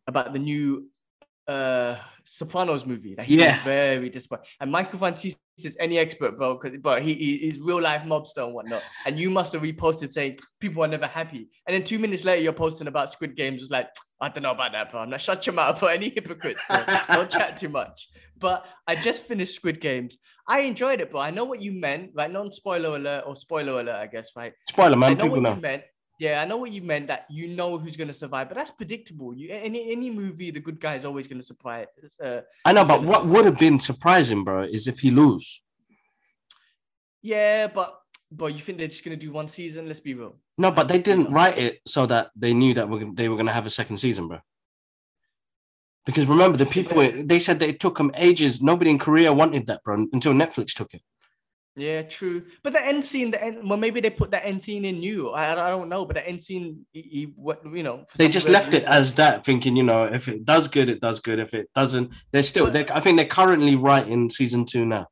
about the new uh Sopranos movie that he Yeah. was very disappointed. And Michael Franzese is any expert, bro, because but he, he he's real life mobster and whatnot. And you must have reposted saying people are never happy. And then two minutes later, you're posting about Squid Games. Was like, I don't know about that, bro. I'm not shut your mouth for any hypocrites, bro. Don't [laughs] chat too much. But I just finished Squid Games. I enjoyed it, bro. I know what you meant, right? Non-spoiler alert or spoiler alert, I guess, right? Spoiler, man. I know People what know. you meant. Yeah, I know what you meant. That you know who's gonna survive, but that's predictable. You any any movie, the good guy is always gonna surprise. Uh, I know, but what would have been surprising, bro, is if he lose. yeah, but but you think they're just gonna do one season? Let's be real. No, but they didn't write it so that they knew that we're, they were going to have a second season, bro. Because remember, the people they said that it took them ages. Nobody in Korea wanted that, bro, until Netflix took it. Yeah, true. But the end scene, the end, well, maybe they put that end scene in new. I, I don't know, but the end scene, he, he what you know, They just left it as that, thinking, you know, if it does good, it does good. If it doesn't, they're still. But- They're, I think they're currently writing season two now.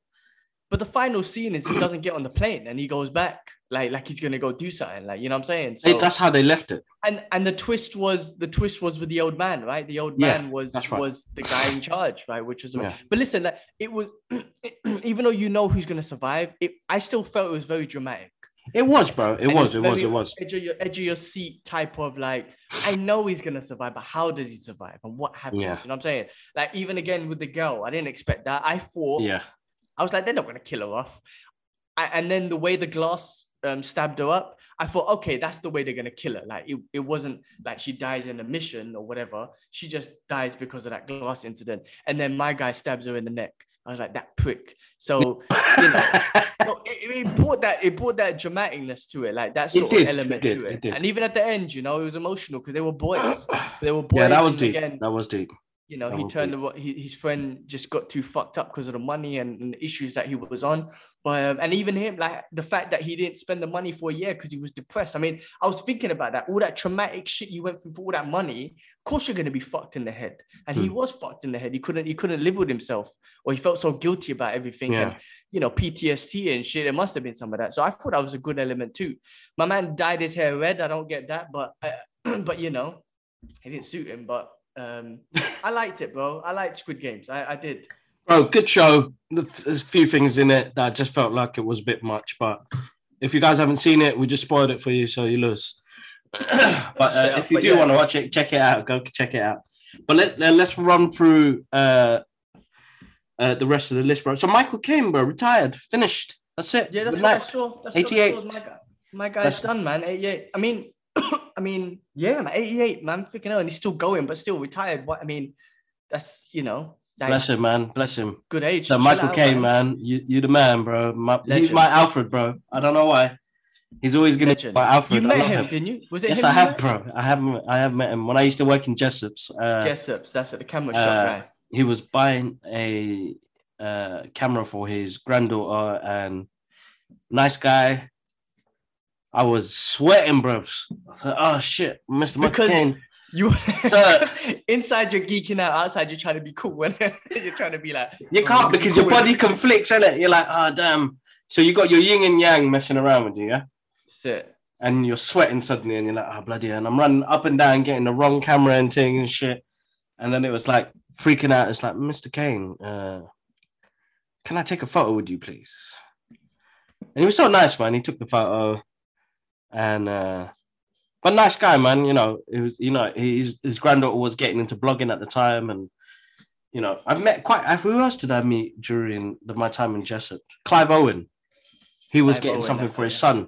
But the final scene is he doesn't get on the plane and he goes back, like like he's gonna go do something, like you know what I'm saying. So, that's how they left it. and and the twist was the twist was with the old man, right? The old Yeah, man was right. was the guy in charge, right? Which was, Yeah. but listen, like, it was [clears throat] even though you know who's gonna survive, it I still felt it was very dramatic. It was, bro. It And was. It was. It was. Edge of, your, edge of your seat type of like, I know he's gonna survive, but how does he survive and what happens? Yeah. You know what I'm saying? Like even again with the girl, I didn't expect that. I thought Yeah. I was like, they're not gonna kill her off. I, and then the way the glass um, stabbed her up, I thought, okay, that's the way they're gonna kill her. Like it, it wasn't like she dies in a mission or whatever. She just dies because of that glass incident. And then my guy stabs her in the neck. I was like, that prick. So you know, [laughs] so it, it brought that it brought that dramaticness to it, like that sort did, of element it did, to it it. And even at the end, you know, it was emotional because they were boys. [clears throat] They were boys. yeah, that was deep. Again, That was deep. you know, That he turned deep. his friend just got too fucked up because of the money and, and the issues that he was on. But um, and even him, like the fact that he didn't spend the money for a year because he was depressed. I mean, I was thinking about that. All that traumatic shit you went through for all that money. Of course, you're gonna be fucked in the head. And he Hmm. was fucked in the head. He couldn't he couldn't live with himself, or he felt so guilty about everything. And you know, PTSD and shit. There must have been some of that. So I thought that was a good element too. My man dyed his hair red. I don't get that, but uh, [clears throat] but you know, it didn't suit him. But um, [laughs] I liked it, bro. I liked Squid Games. I, I did. Bro, good show. There's a few things in it that I just felt like it was a bit much, but if you guys haven't seen it, we just spoiled it for you, so you lose. [clears throat] but uh, if you But do yeah. want to watch it, check it out. Go check it out. But let, let let's run through uh, uh, the rest of the list, bro. So Michael Caine, bro, retired, finished. That's it. Yeah, that's Good what I saw. That's 88. What I saw. My, guy, my guy's That's- done, man. 88. I mean, [clears throat] I mean, yeah, man, 88, man. Freaking hell. And he's still going, but still retired. What I mean, that's you know, Bless him, man. Bless him. good age. So Michael out, Caine, man, you you the man, bro. My, he's my Alfred, bro. I don't know why. He's always gonna be Legend. my Alfred. You met him, him. didn't you? Was it Yes? I have, bro. I have I have met him when I used to work in Jessop's. Uh, Jessops, that's it, the camera uh, shot guy. he was buying a uh, camera for his granddaughter and nice guy. I was sweating, bros. I said, "Oh shit, Mr. Because- McCain." You [laughs] inside you're geeking out, outside you're trying to be cool. When [laughs] you're trying to be like, You "Oh, can't be because your cool." body conflicts, it You're like, oh damn. So you got your yin and yang messing around with you, yeah? Sit. And you're sweating suddenly, and you're like, oh bloody, hell. and I'm running up and down, getting the wrong camera and thing and shit. And then it was like freaking out. It's like, Mr. Caine, uh, can I take a photo with you, please? And he was so nice, man. He took the photo, and uh, but nice guy, man. You know, it was, you know, his his granddaughter was getting into blogging at the time, and you know, I've met quite. Who else did I meet during the, my time in Jessop? Clive Owen. He was Clive getting Owen, something for his yeah. son,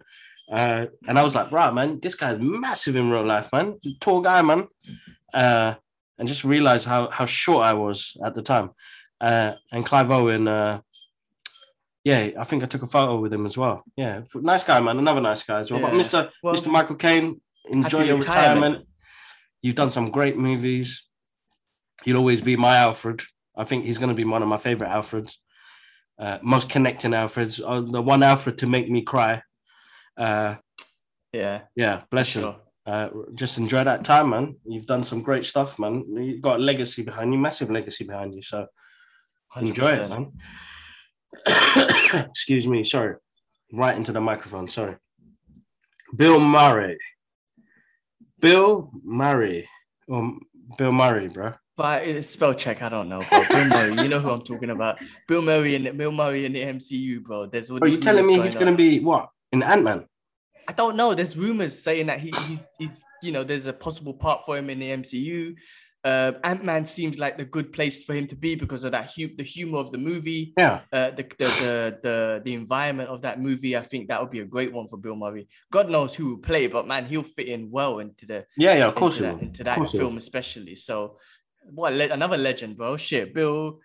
uh, and I was like, "Right, man, this guy's massive in real life, man. Tall guy, man." Uh, and just realized how how short I was at the time. Uh, and Clive Owen, uh, yeah, I think I took a photo with him as well. Yeah, nice guy, man. Another nice guy as well. But Mr. Well, Mr. Michael Caine, enjoy happy your retirement. retirement. You've done some great movies. You'll always be my Alfred. I think he's going to be one of my favorite Alfreds, uh, most connecting Alfreds. Uh, the one Alfred to make me cry. Uh, Yeah, yeah, bless you. sure. Uh, just enjoy that time, man. You've done some great stuff, man. You've got a legacy behind you, massive legacy behind you. So enjoy it, 100%. man. [coughs] Excuse me, sorry. Right into the microphone, sorry. Bill Murray. Bill Murray. Or Bill Murray, bro. But it's spell check. I don't know, bro. Bill Murray. You know who I'm talking about. Bill Murray and Bill Murray in the MCU, bro. There's all Are you telling me he's going going to be what? In Ant Man? I don't know. There's rumors saying that he, he's he's you know there's a possible part for him in the MCU. Uh, Ant Man seems like the good place for him to be because of that hu- the humor of the movie, Yeah. uh, the, the the the the environment of that movie. I think that would be a great one for Bill Murray. God knows who will play, but man, he'll fit in well into the Yeah, yeah, of course into that, into that film especially. So, what le- another legend, bro? Shit, Bill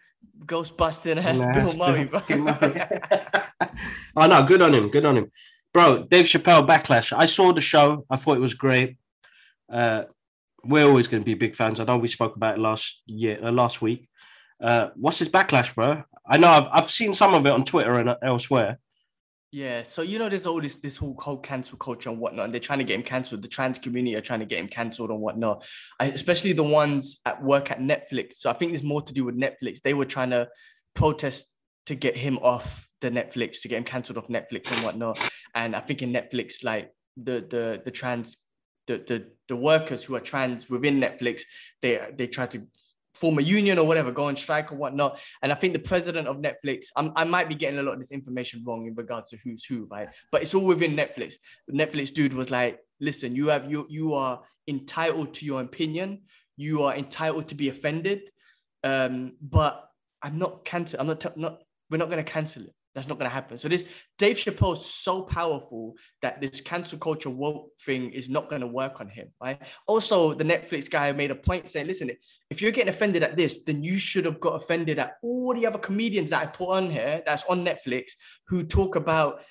Ghostbusting ass Nah, Bill Murray, bro. [laughs] oh no, good on him. Good on him, bro. Dave Chappelle backlash. I saw the show. I thought it was great. Uh, we're always going to be big fans. I know we spoke about it last year, uh, last week. Uh, what's his backlash, bro? I know I've I've seen some of it on Twitter and uh, elsewhere. Yeah, so you know, there's all this this whole cancel culture and whatnot, and they're trying to get him cancelled. The trans community are trying to get him cancelled and whatnot. I, especially the ones at work at Netflix. So I think there's more to do with Netflix. They were trying to protest to get him off the Netflix, to get him cancelled off Netflix and whatnot. And I think in Netflix, like the the the trans the the the workers who are trans within Netflix, they they try to form a union or whatever, go on strike or whatnot. And I think the president of Netflix, I'm, I might be getting a lot of this information wrong in regards to who's who, right? But it's all within Netflix. The Netflix dude was like, listen, you have you you are entitled to your opinion. You are entitled to be offended. Um, but I'm not cancel. I'm not, t- not we're not going to cancel it. That's not going to happen. So this Dave Chappelle is so powerful that this cancel culture woke thing is not going to work on him, right? Also, the Netflix guy made a point saying, listen, if you're getting offended at this, then you should have got offended at all the other comedians that I put on here that's on Netflix who talk about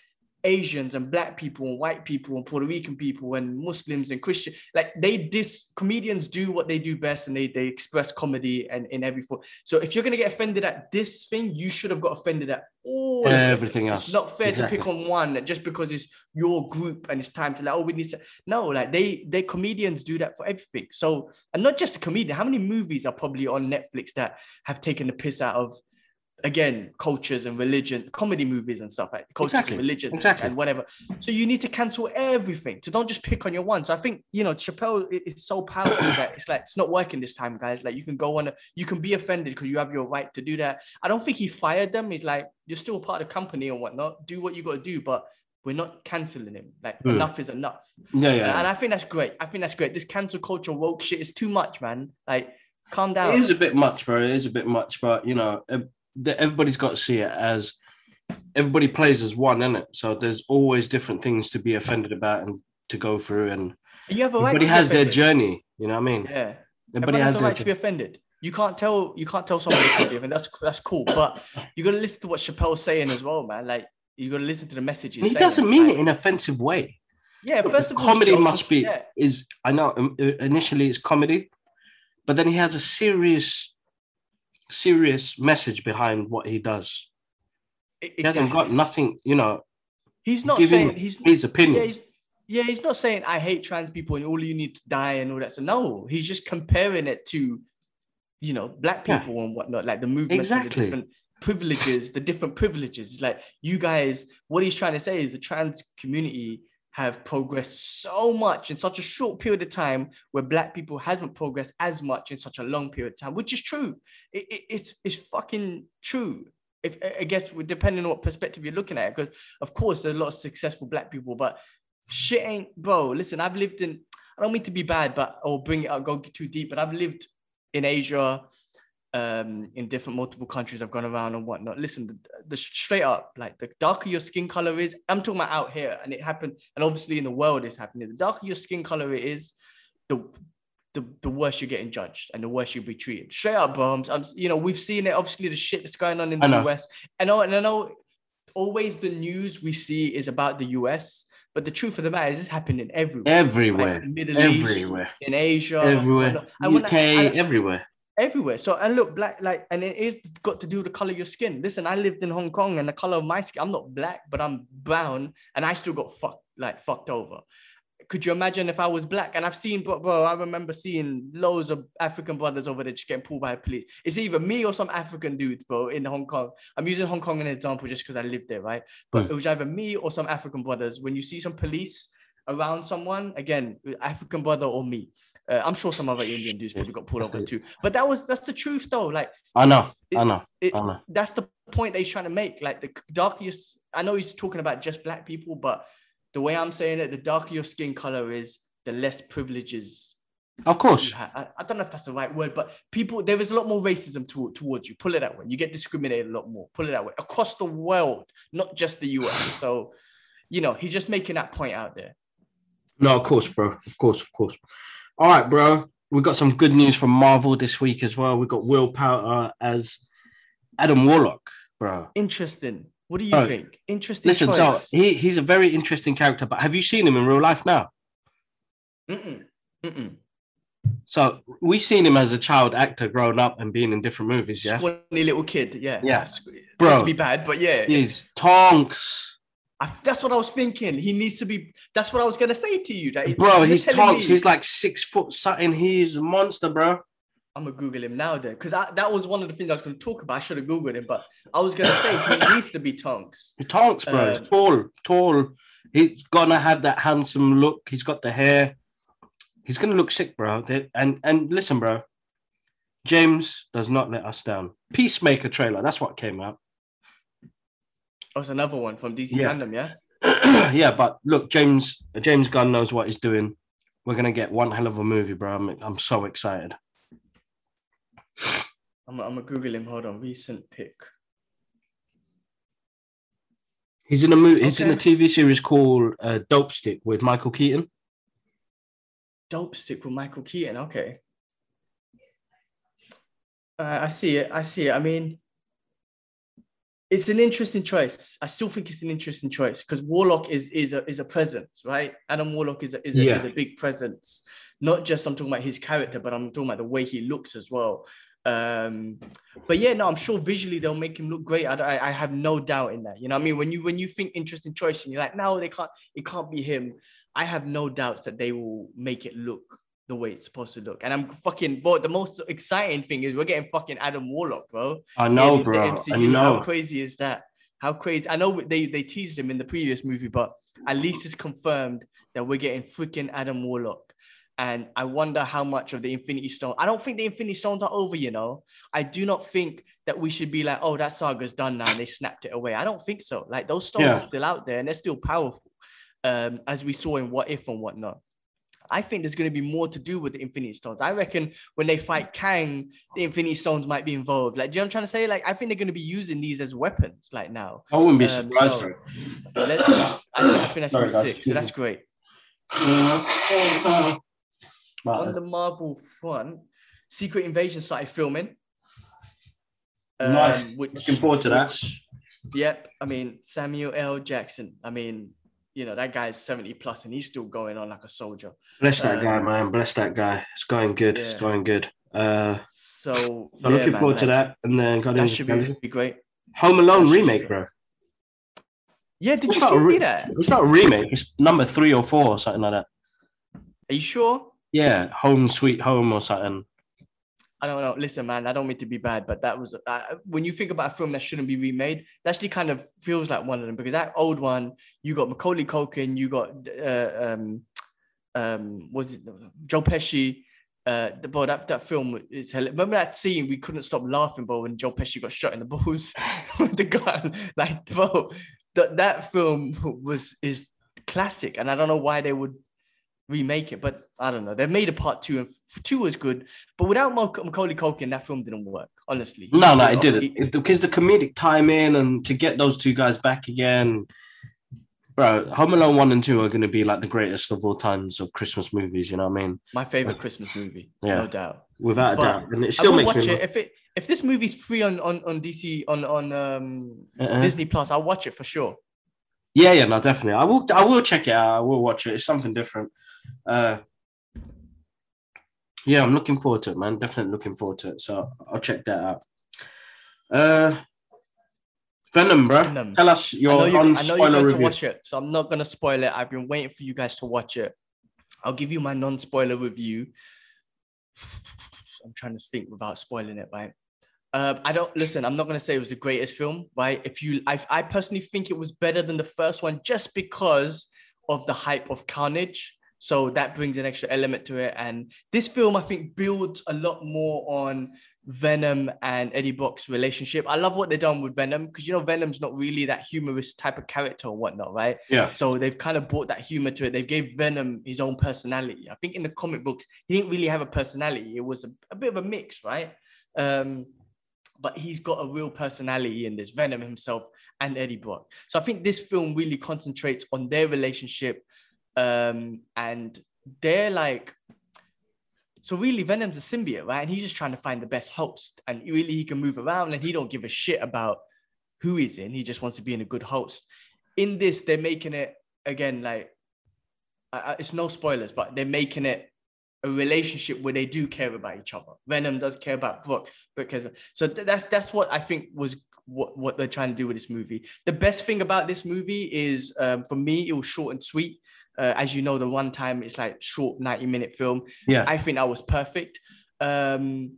Asians and black people and white people and Puerto Rican people and Muslims and Christian. Like they dis comedians do what they do best and they they express comedy and in every form. So if you're gonna get offended at this thing, you should have got offended at all. Everything else. It's not fair Exactly. to pick on one just because it's your group and it's time to like, oh, we need to no, like they they comedians do that for everything. So and not just a comedian, how many movies are probably on Netflix that have taken the piss out of again cultures and religion, comedy movies and stuff like cultures Exactly, and religion exactly. and whatever. So you need to cancel everything. So don't just pick on your one. So I think you know Chappelle is so powerful that it's like it's not working this time, guys. Like you can go on, a, you can be offended because you have your right to do that. I don't think he fired them. He's like you're still part of the company and whatnot. Do what you got to do, but we're not canceling him. Like Hmm. enough is enough. Yeah, And yeah. I think that's great. I think that's great. This cancel culture woke shit is too much, man. Like calm down. It is a bit much, bro. It is a bit much, but you know, the- everybody's got to see it as everybody plays as one, is it? So there's always different things to be offended about and to go through, and you have a right. everybody to has their journey. You know what I mean? Yeah. Everybody has has the right to be offended. You can't tell you can't tell someone they're forgiven. That's that's cool. But you gotta listen to what Chappelle's saying as well, man. Like you gotta listen to the messages. He doesn't mean it in an offensive way. Yeah, first of all, comedy must be Yeah, is I know um, uh, initially it's comedy, but then he has a serious, serious message behind what he does. e- He hasn't got nothing, you know. He's not saying he's his opinion. yeah, he's, yeah, he's not saying I hate trans people and all you need to die and all that. So no, he's just comparing it to, you know, black Yeah. people and whatnot, like the the Exactly. different privileges, the different privileges. Like you guys, what he's trying to say is the trans community have progressed so much in such a short period of time where black people hasn't progressed as much in such a long period of time, which is true. It, it- it's it's fucking true. If I guess depending on what perspective you're looking at, because of course there's a lot of successful black people, but shit ain't bro. Listen, I've lived in. I don't mean to be bad, but or bring it up, go too deep. But I've lived in Asia, um, in different multiple countries. I've gone around and whatnot. Listen, the, the straight up, like the darker your skin color is, I'm talking about out here, and it happened, and obviously in the world it's happening. The darker your skin color it is, the the, the worse you're getting judged and the worse you'll be treated. Straight up, bro. I'm, I'm- you know, we've seen it. Obviously, the shit that's going on in I the. US. I know, and I know. Always, the news we see is about the US, but the truth of the matter is, it's happening everywhere. Everywhere. Like Middle East, Everywhere. in Asia, Everywhere. And UK, I- and- everywhere. Everywhere. So and look, black like, and it is got to do with the color of your skin. Listen, I lived in Hong Kong, and the color of my skin, I'm not black, but I'm brown, and I still got fucked like fucked over. Could you imagine if I was black? And I've seen, bro, bro, I remember seeing loads of African brothers over there just getting pulled by police. It's either me or some African dude, bro, in Hong Kong. I'm using Hong Kong as an example just because I lived there, right? But Mm. it was either me or some African brothers. When you see some police around someone, again, African brother or me. Uh, I'm sure some other Indian dudes probably got pulled over too. But that was that's the truth though. Like I know. it- I know. it- I know. that's the point that he's trying to make. Like the darker your, s- I know he's talking about just black people, but the way I'm saying it, the darker your skin color is, the less privileges Of course. I, I don't know if that's the right word, but people there is a lot more racism to, towards you. Pull it that way. You get discriminated a lot more. Pull it that way across the world, not just the US. [sighs] So, you know, he's just making that point out there. No, of course, bro. Of course, of course. All right, bro. We got some good news from Marvel this week as well. We got Will Poulter as Adam Warlock, bro. Interesting. What do you think? Interesting. Listen, so he, he's a very interesting character, but have you seen him in real life now? Mm-mm. Mm-mm. So we've seen him as a child actor growing up and being in different movies, yeah? Scrawny little kid. Yeah. Yeah. Bro. Not to be bad, but yeah. He's Tonks. I, that's what I was thinking. He needs to be. That's what I was gonna say to you. That Bro, he's Tonks. me- He's like six foot something. He's a monster, bro. I'm gonna Google him now then, because that was one of the things I was gonna talk about. I should have Googled him, but I was gonna say he [coughs] needs to be Tonks. He's Tonks, bro. He's um, tall, tall. He's gonna have that handsome look. He's got the hair. He's gonna look sick, bro. And and listen, bro. James does not let us down. Peacemaker trailer. That's what came out. Oh, it's another one from DC Yeah. Fandom, yeah. [clears throat] yeah, but look, James James Gunn knows what he's doing. We're gonna get one hell of a movie, bro. I'm I'm so excited. I'm, I'm gonna Google him. Hold on. Recent pick. He's in a movie. He's in a TV series called uh, Dopesick with Michael Keaton. Dopesick with Michael Keaton. Okay. Uh, I see it. I see it. I mean, it's an interesting choice. I still think it's an interesting choice because Warlock is is a is a presence, right? Adam Warlock is a, is, a, Yeah. is a big presence. Not just I'm talking about his character, but I'm talking about the way he looks as well. Um, but yeah, no, I'm sure visually they'll make him look great. I, I, I have no doubt in that. You know what I mean? When you when you think interesting choice and you're like, no, they can't. It can't be him. I have no doubts that they will make it look the way it's supposed to look. And I'm fucking. But the most exciting thing is we're getting fucking Adam Warlock, bro. I know, the bro. I MCU. How crazy is that? How crazy! I know they they teased him in the previous movie, but at least it's confirmed that we're getting freaking Adam Warlock. And I wonder how much of the Infinity Stone. I don't think the Infinity Stones are over. You know, I do not think that we should be like, oh, that saga's done now, and they snapped it away. I don't think so. Like those stones Yeah. are still out there, and they're still powerful, um, as we saw in What If and whatnot. I think there's going to be more to do with the Infinity Stones. I reckon when they fight Kang, the Infinity Stones might be involved. Like, do you know what I'm trying to say? Like, I think they're going to be using these as weapons, like now. I wouldn't be Um, surprised. so- Let's, I, I think that's Sorry, sick. So that's great. [laughs] On the Marvel front, Secret Invasion started filming. Nice. which, Looking forward to that. Yep. I mean, Samuel L. Jackson. I mean, you know, that guy's 70 plus and he's still going on like a soldier. Bless that Um, guy, man. Bless that guy. It's going good. It's going good. Uh, So, so yeah, looking man, forward to that. And then That Guardians of should be, be great. Home Alone that remake, bro. Yeah, did It's you see re- that? It's not a remake. It's number three or four or something like that. Are you sure? Yeah, Home Sweet Home or something. I don't know. Listen, man, I don't mean to be bad, but that was uh, when you think about a film that shouldn't be remade. That actually kind of feels like one of them because that old one, you got Macaulay Culkin, you got uh, um, um, was it Joe Pesci? Uh, the that that film is hell- remember that scene we couldn't stop laughing, bro, when Joe Pesci got shot in the balls [laughs] with the gun. Like, bro, that that film was is classic, and I don't know why they would remake it, but I don't know. They've made a part two, and two was good, but without Mac- Macaulay Culkin, that film didn't work. Honestly, No, no, it didn't. because the comedic timing and to get those two guys back again, bro. Home Alone one and two are going to be like the greatest of all times of Christmas movies. You know what I mean? my favorite Christmas movie, Yeah. no doubt. Without a But doubt, and it I still will makes watch me. it if it if this movie's free on on on DC on on um Uh-uh. Disney Plus. I'll watch it for sure. Yeah, yeah, no, definitely. I will. I will check it out. I will watch it. It's something different. Uh, yeah, I'm looking forward to it, man. Definitely looking forward to it. So I'll check that out. Uh, Venom, bro. Venom. Tell us I your know you. on I know you're going to review. watch it, so I'm not gonna spoil it. I've been waiting for you guys to watch it. I'll give you my non-spoiler review. I'm trying to think without spoiling it, right? Uh, I don't listen. I'm not gonna say it was the greatest film, right? If you, I, I personally think it was better than the first one, just because of the hype of Carnage. So that brings an extra element to it. And this film, I think, builds a lot more on Venom and Eddie Brock's relationship. I love what they've done with Venom because you know Venom's not really that humorous type of character or whatnot, right? Yeah, So they've kind of brought that humor to it. They've gave Venom his own personality. I think in the comic books, he didn't really have a personality. It was a, a bit of a mix, right? Um, but he's got a real personality in this Venom himself and Eddie Brock. So I think this film really concentrates on their relationship, um, and they're like. So really, Venom's a symbiote, right? And he's just trying to find the best host, and really he can move around, and he don't give a shit about who he's in. He just wants to be in a good host. In this, they're making it again like I- it's no spoilers, but they're making it a relationship where they do care about each other. Venom does care about Brock because so th- that's that's what I think was what, what they're trying to do with this movie. The best thing about this movie is um, for me, it was short and sweet. Uh, as you know, the one time it's like short 90 minute film. yeah, I think that was perfect. Um,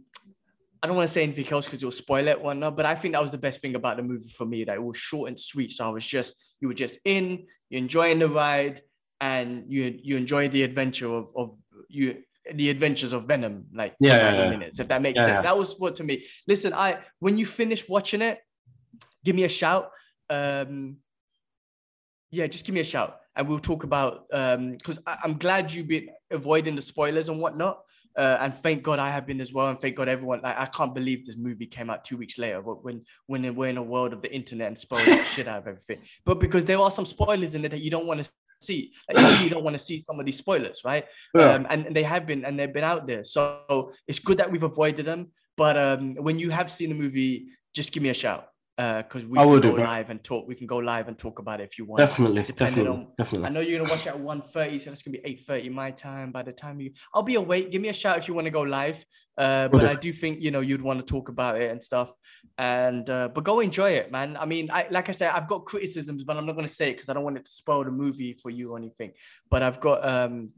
I don't want to say anything else because it'll spoil it one, but I think that was the best thing about the movie for me. That it was short and sweet. So I was just you were just in, you're enjoying the ride, and you you enjoy the adventure of of you the adventures of Venom, like Yeah, yeah, 90 yeah. minutes, if that makes Yeah, sense. That was what to me. Listen, I when you finish watching it, give me a shout. Um, yeah, just give me a shout and we'll talk about um because I'm glad you've been avoiding the spoilers and whatnot. Uh, and thank God I have been as well, and thank God everyone. Like I can't believe this movie came out two weeks later. But when when we're in a world of the internet and spoil the shit out of everything, but because there are some spoilers in it that you don't want to see, like, you don't want to see some of these spoilers, right? Yeah. Um, and, and they have been and they've been out there. So it's good that we've avoided them. But um, when you have seen the movie, just give me a shout because we I can will go do, live and talk. We can go live and talk about it if you want. definitely, definitely, on- I know you're gonna watch it at 1.30, so that's gonna be 8.30 my time. By the time you I'll be awake. Give me a shout if you want to go live. Uh, but Okay. I do think you know you'd want to talk about it and stuff. And uh, but go enjoy it, man. I mean, I like I said, I've got criticisms, but I'm not gonna say it because I don't want it to spoil the movie for you or anything. But I've got um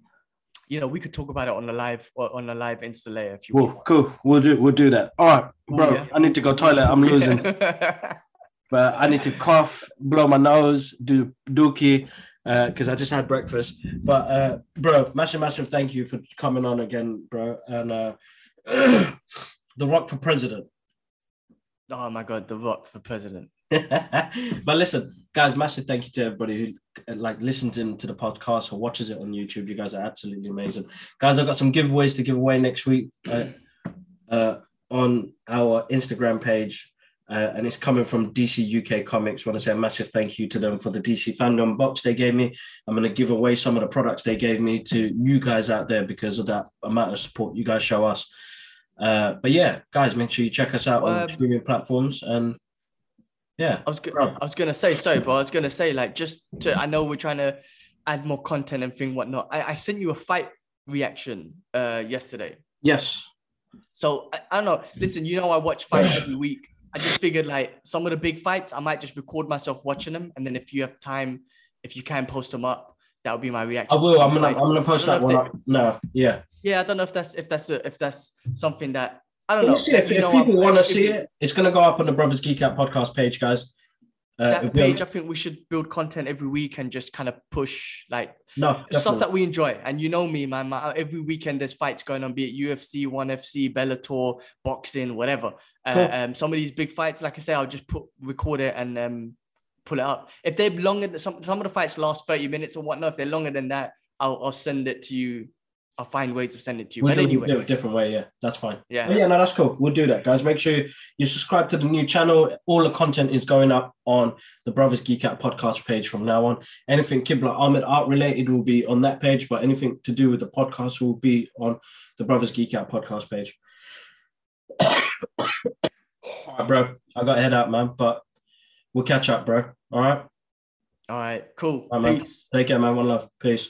you know, we could talk about it on the live on the live Insta layer if you Well, want. cool. We'll do. We'll do that. All right, bro. yeah. I need to go toilet. I'm [laughs] losing. But I need to cough, blow my nose, do dookie, because I just had breakfast. But uh, bro, massive, massive thank you for coming on again, bro. And uh, [clears throat] the Rock for president. oh my god, The Rock for president. [laughs] but listen, guys, massive thank you to everybody who uh, like listens into the podcast or watches it on YouTube. You guys are absolutely amazing, guys. I've got some giveaways to give away next week uh, uh, on our Instagram page. Uh, and it's coming from DC UK Comics. want to say a massive thank you to them for the DC fandom box they gave me. I'm going to give away some of the products they gave me to you guys out there because of that amount of support you guys show us. Uh, but yeah, guys, make sure you check us out on streaming platforms. And yeah, I was go- I was gonna say sorry, but I was gonna say like just to I know we're trying to add more content and thing whatnot. I, I sent you a fight reaction uh yesterday. yes, So I, I don't know. Listen, you know I watch fights every week. I just figured like some of the big fights, I might just record myself watching them, and then if you have time, if you can post them up, that would be my reaction. I will. I'm gonna. fights. I'm gonna post that one if up. No. Yeah. yeah, I don't know if that's if that's a, if that's something that I don't know. if, if know, people want to see it. It's gonna go up on the Brothers Geek Out podcast page, guys. Uh, That page, I think we should build content every week and just kind of push like no, stuff definitely. that we enjoy. And you know me, man. my- every weekend there's fights going on, be it UFC, ONE FC, Bellator, boxing, whatever. Uh, Cool. um, some of these big fights, like I say, I'll just put record it and um, pull it up. If they're longer, than some some of the fights last 30 minutes or whatnot. If they're longer than that, I'll, I'll send it to you. I'll find ways of sending it to you. We'll but do, anyway, do it a different way. Yeah, that's fine. yeah. But yeah, no, that's cool. We'll do that, guys. Make sure you subscribe to the new channel. All the content is going up on the Brothers Geek Out podcast page from now on. Anything Kibla Ahmed art related will be on that page, but anything to do with the podcast will be on the Brothers Geek Out podcast page. [coughs] All right, bro. I got to head out, man, but we'll catch up, bro. All right. All right, cool. All right, man. Peace. Take care, man. One love. Peace.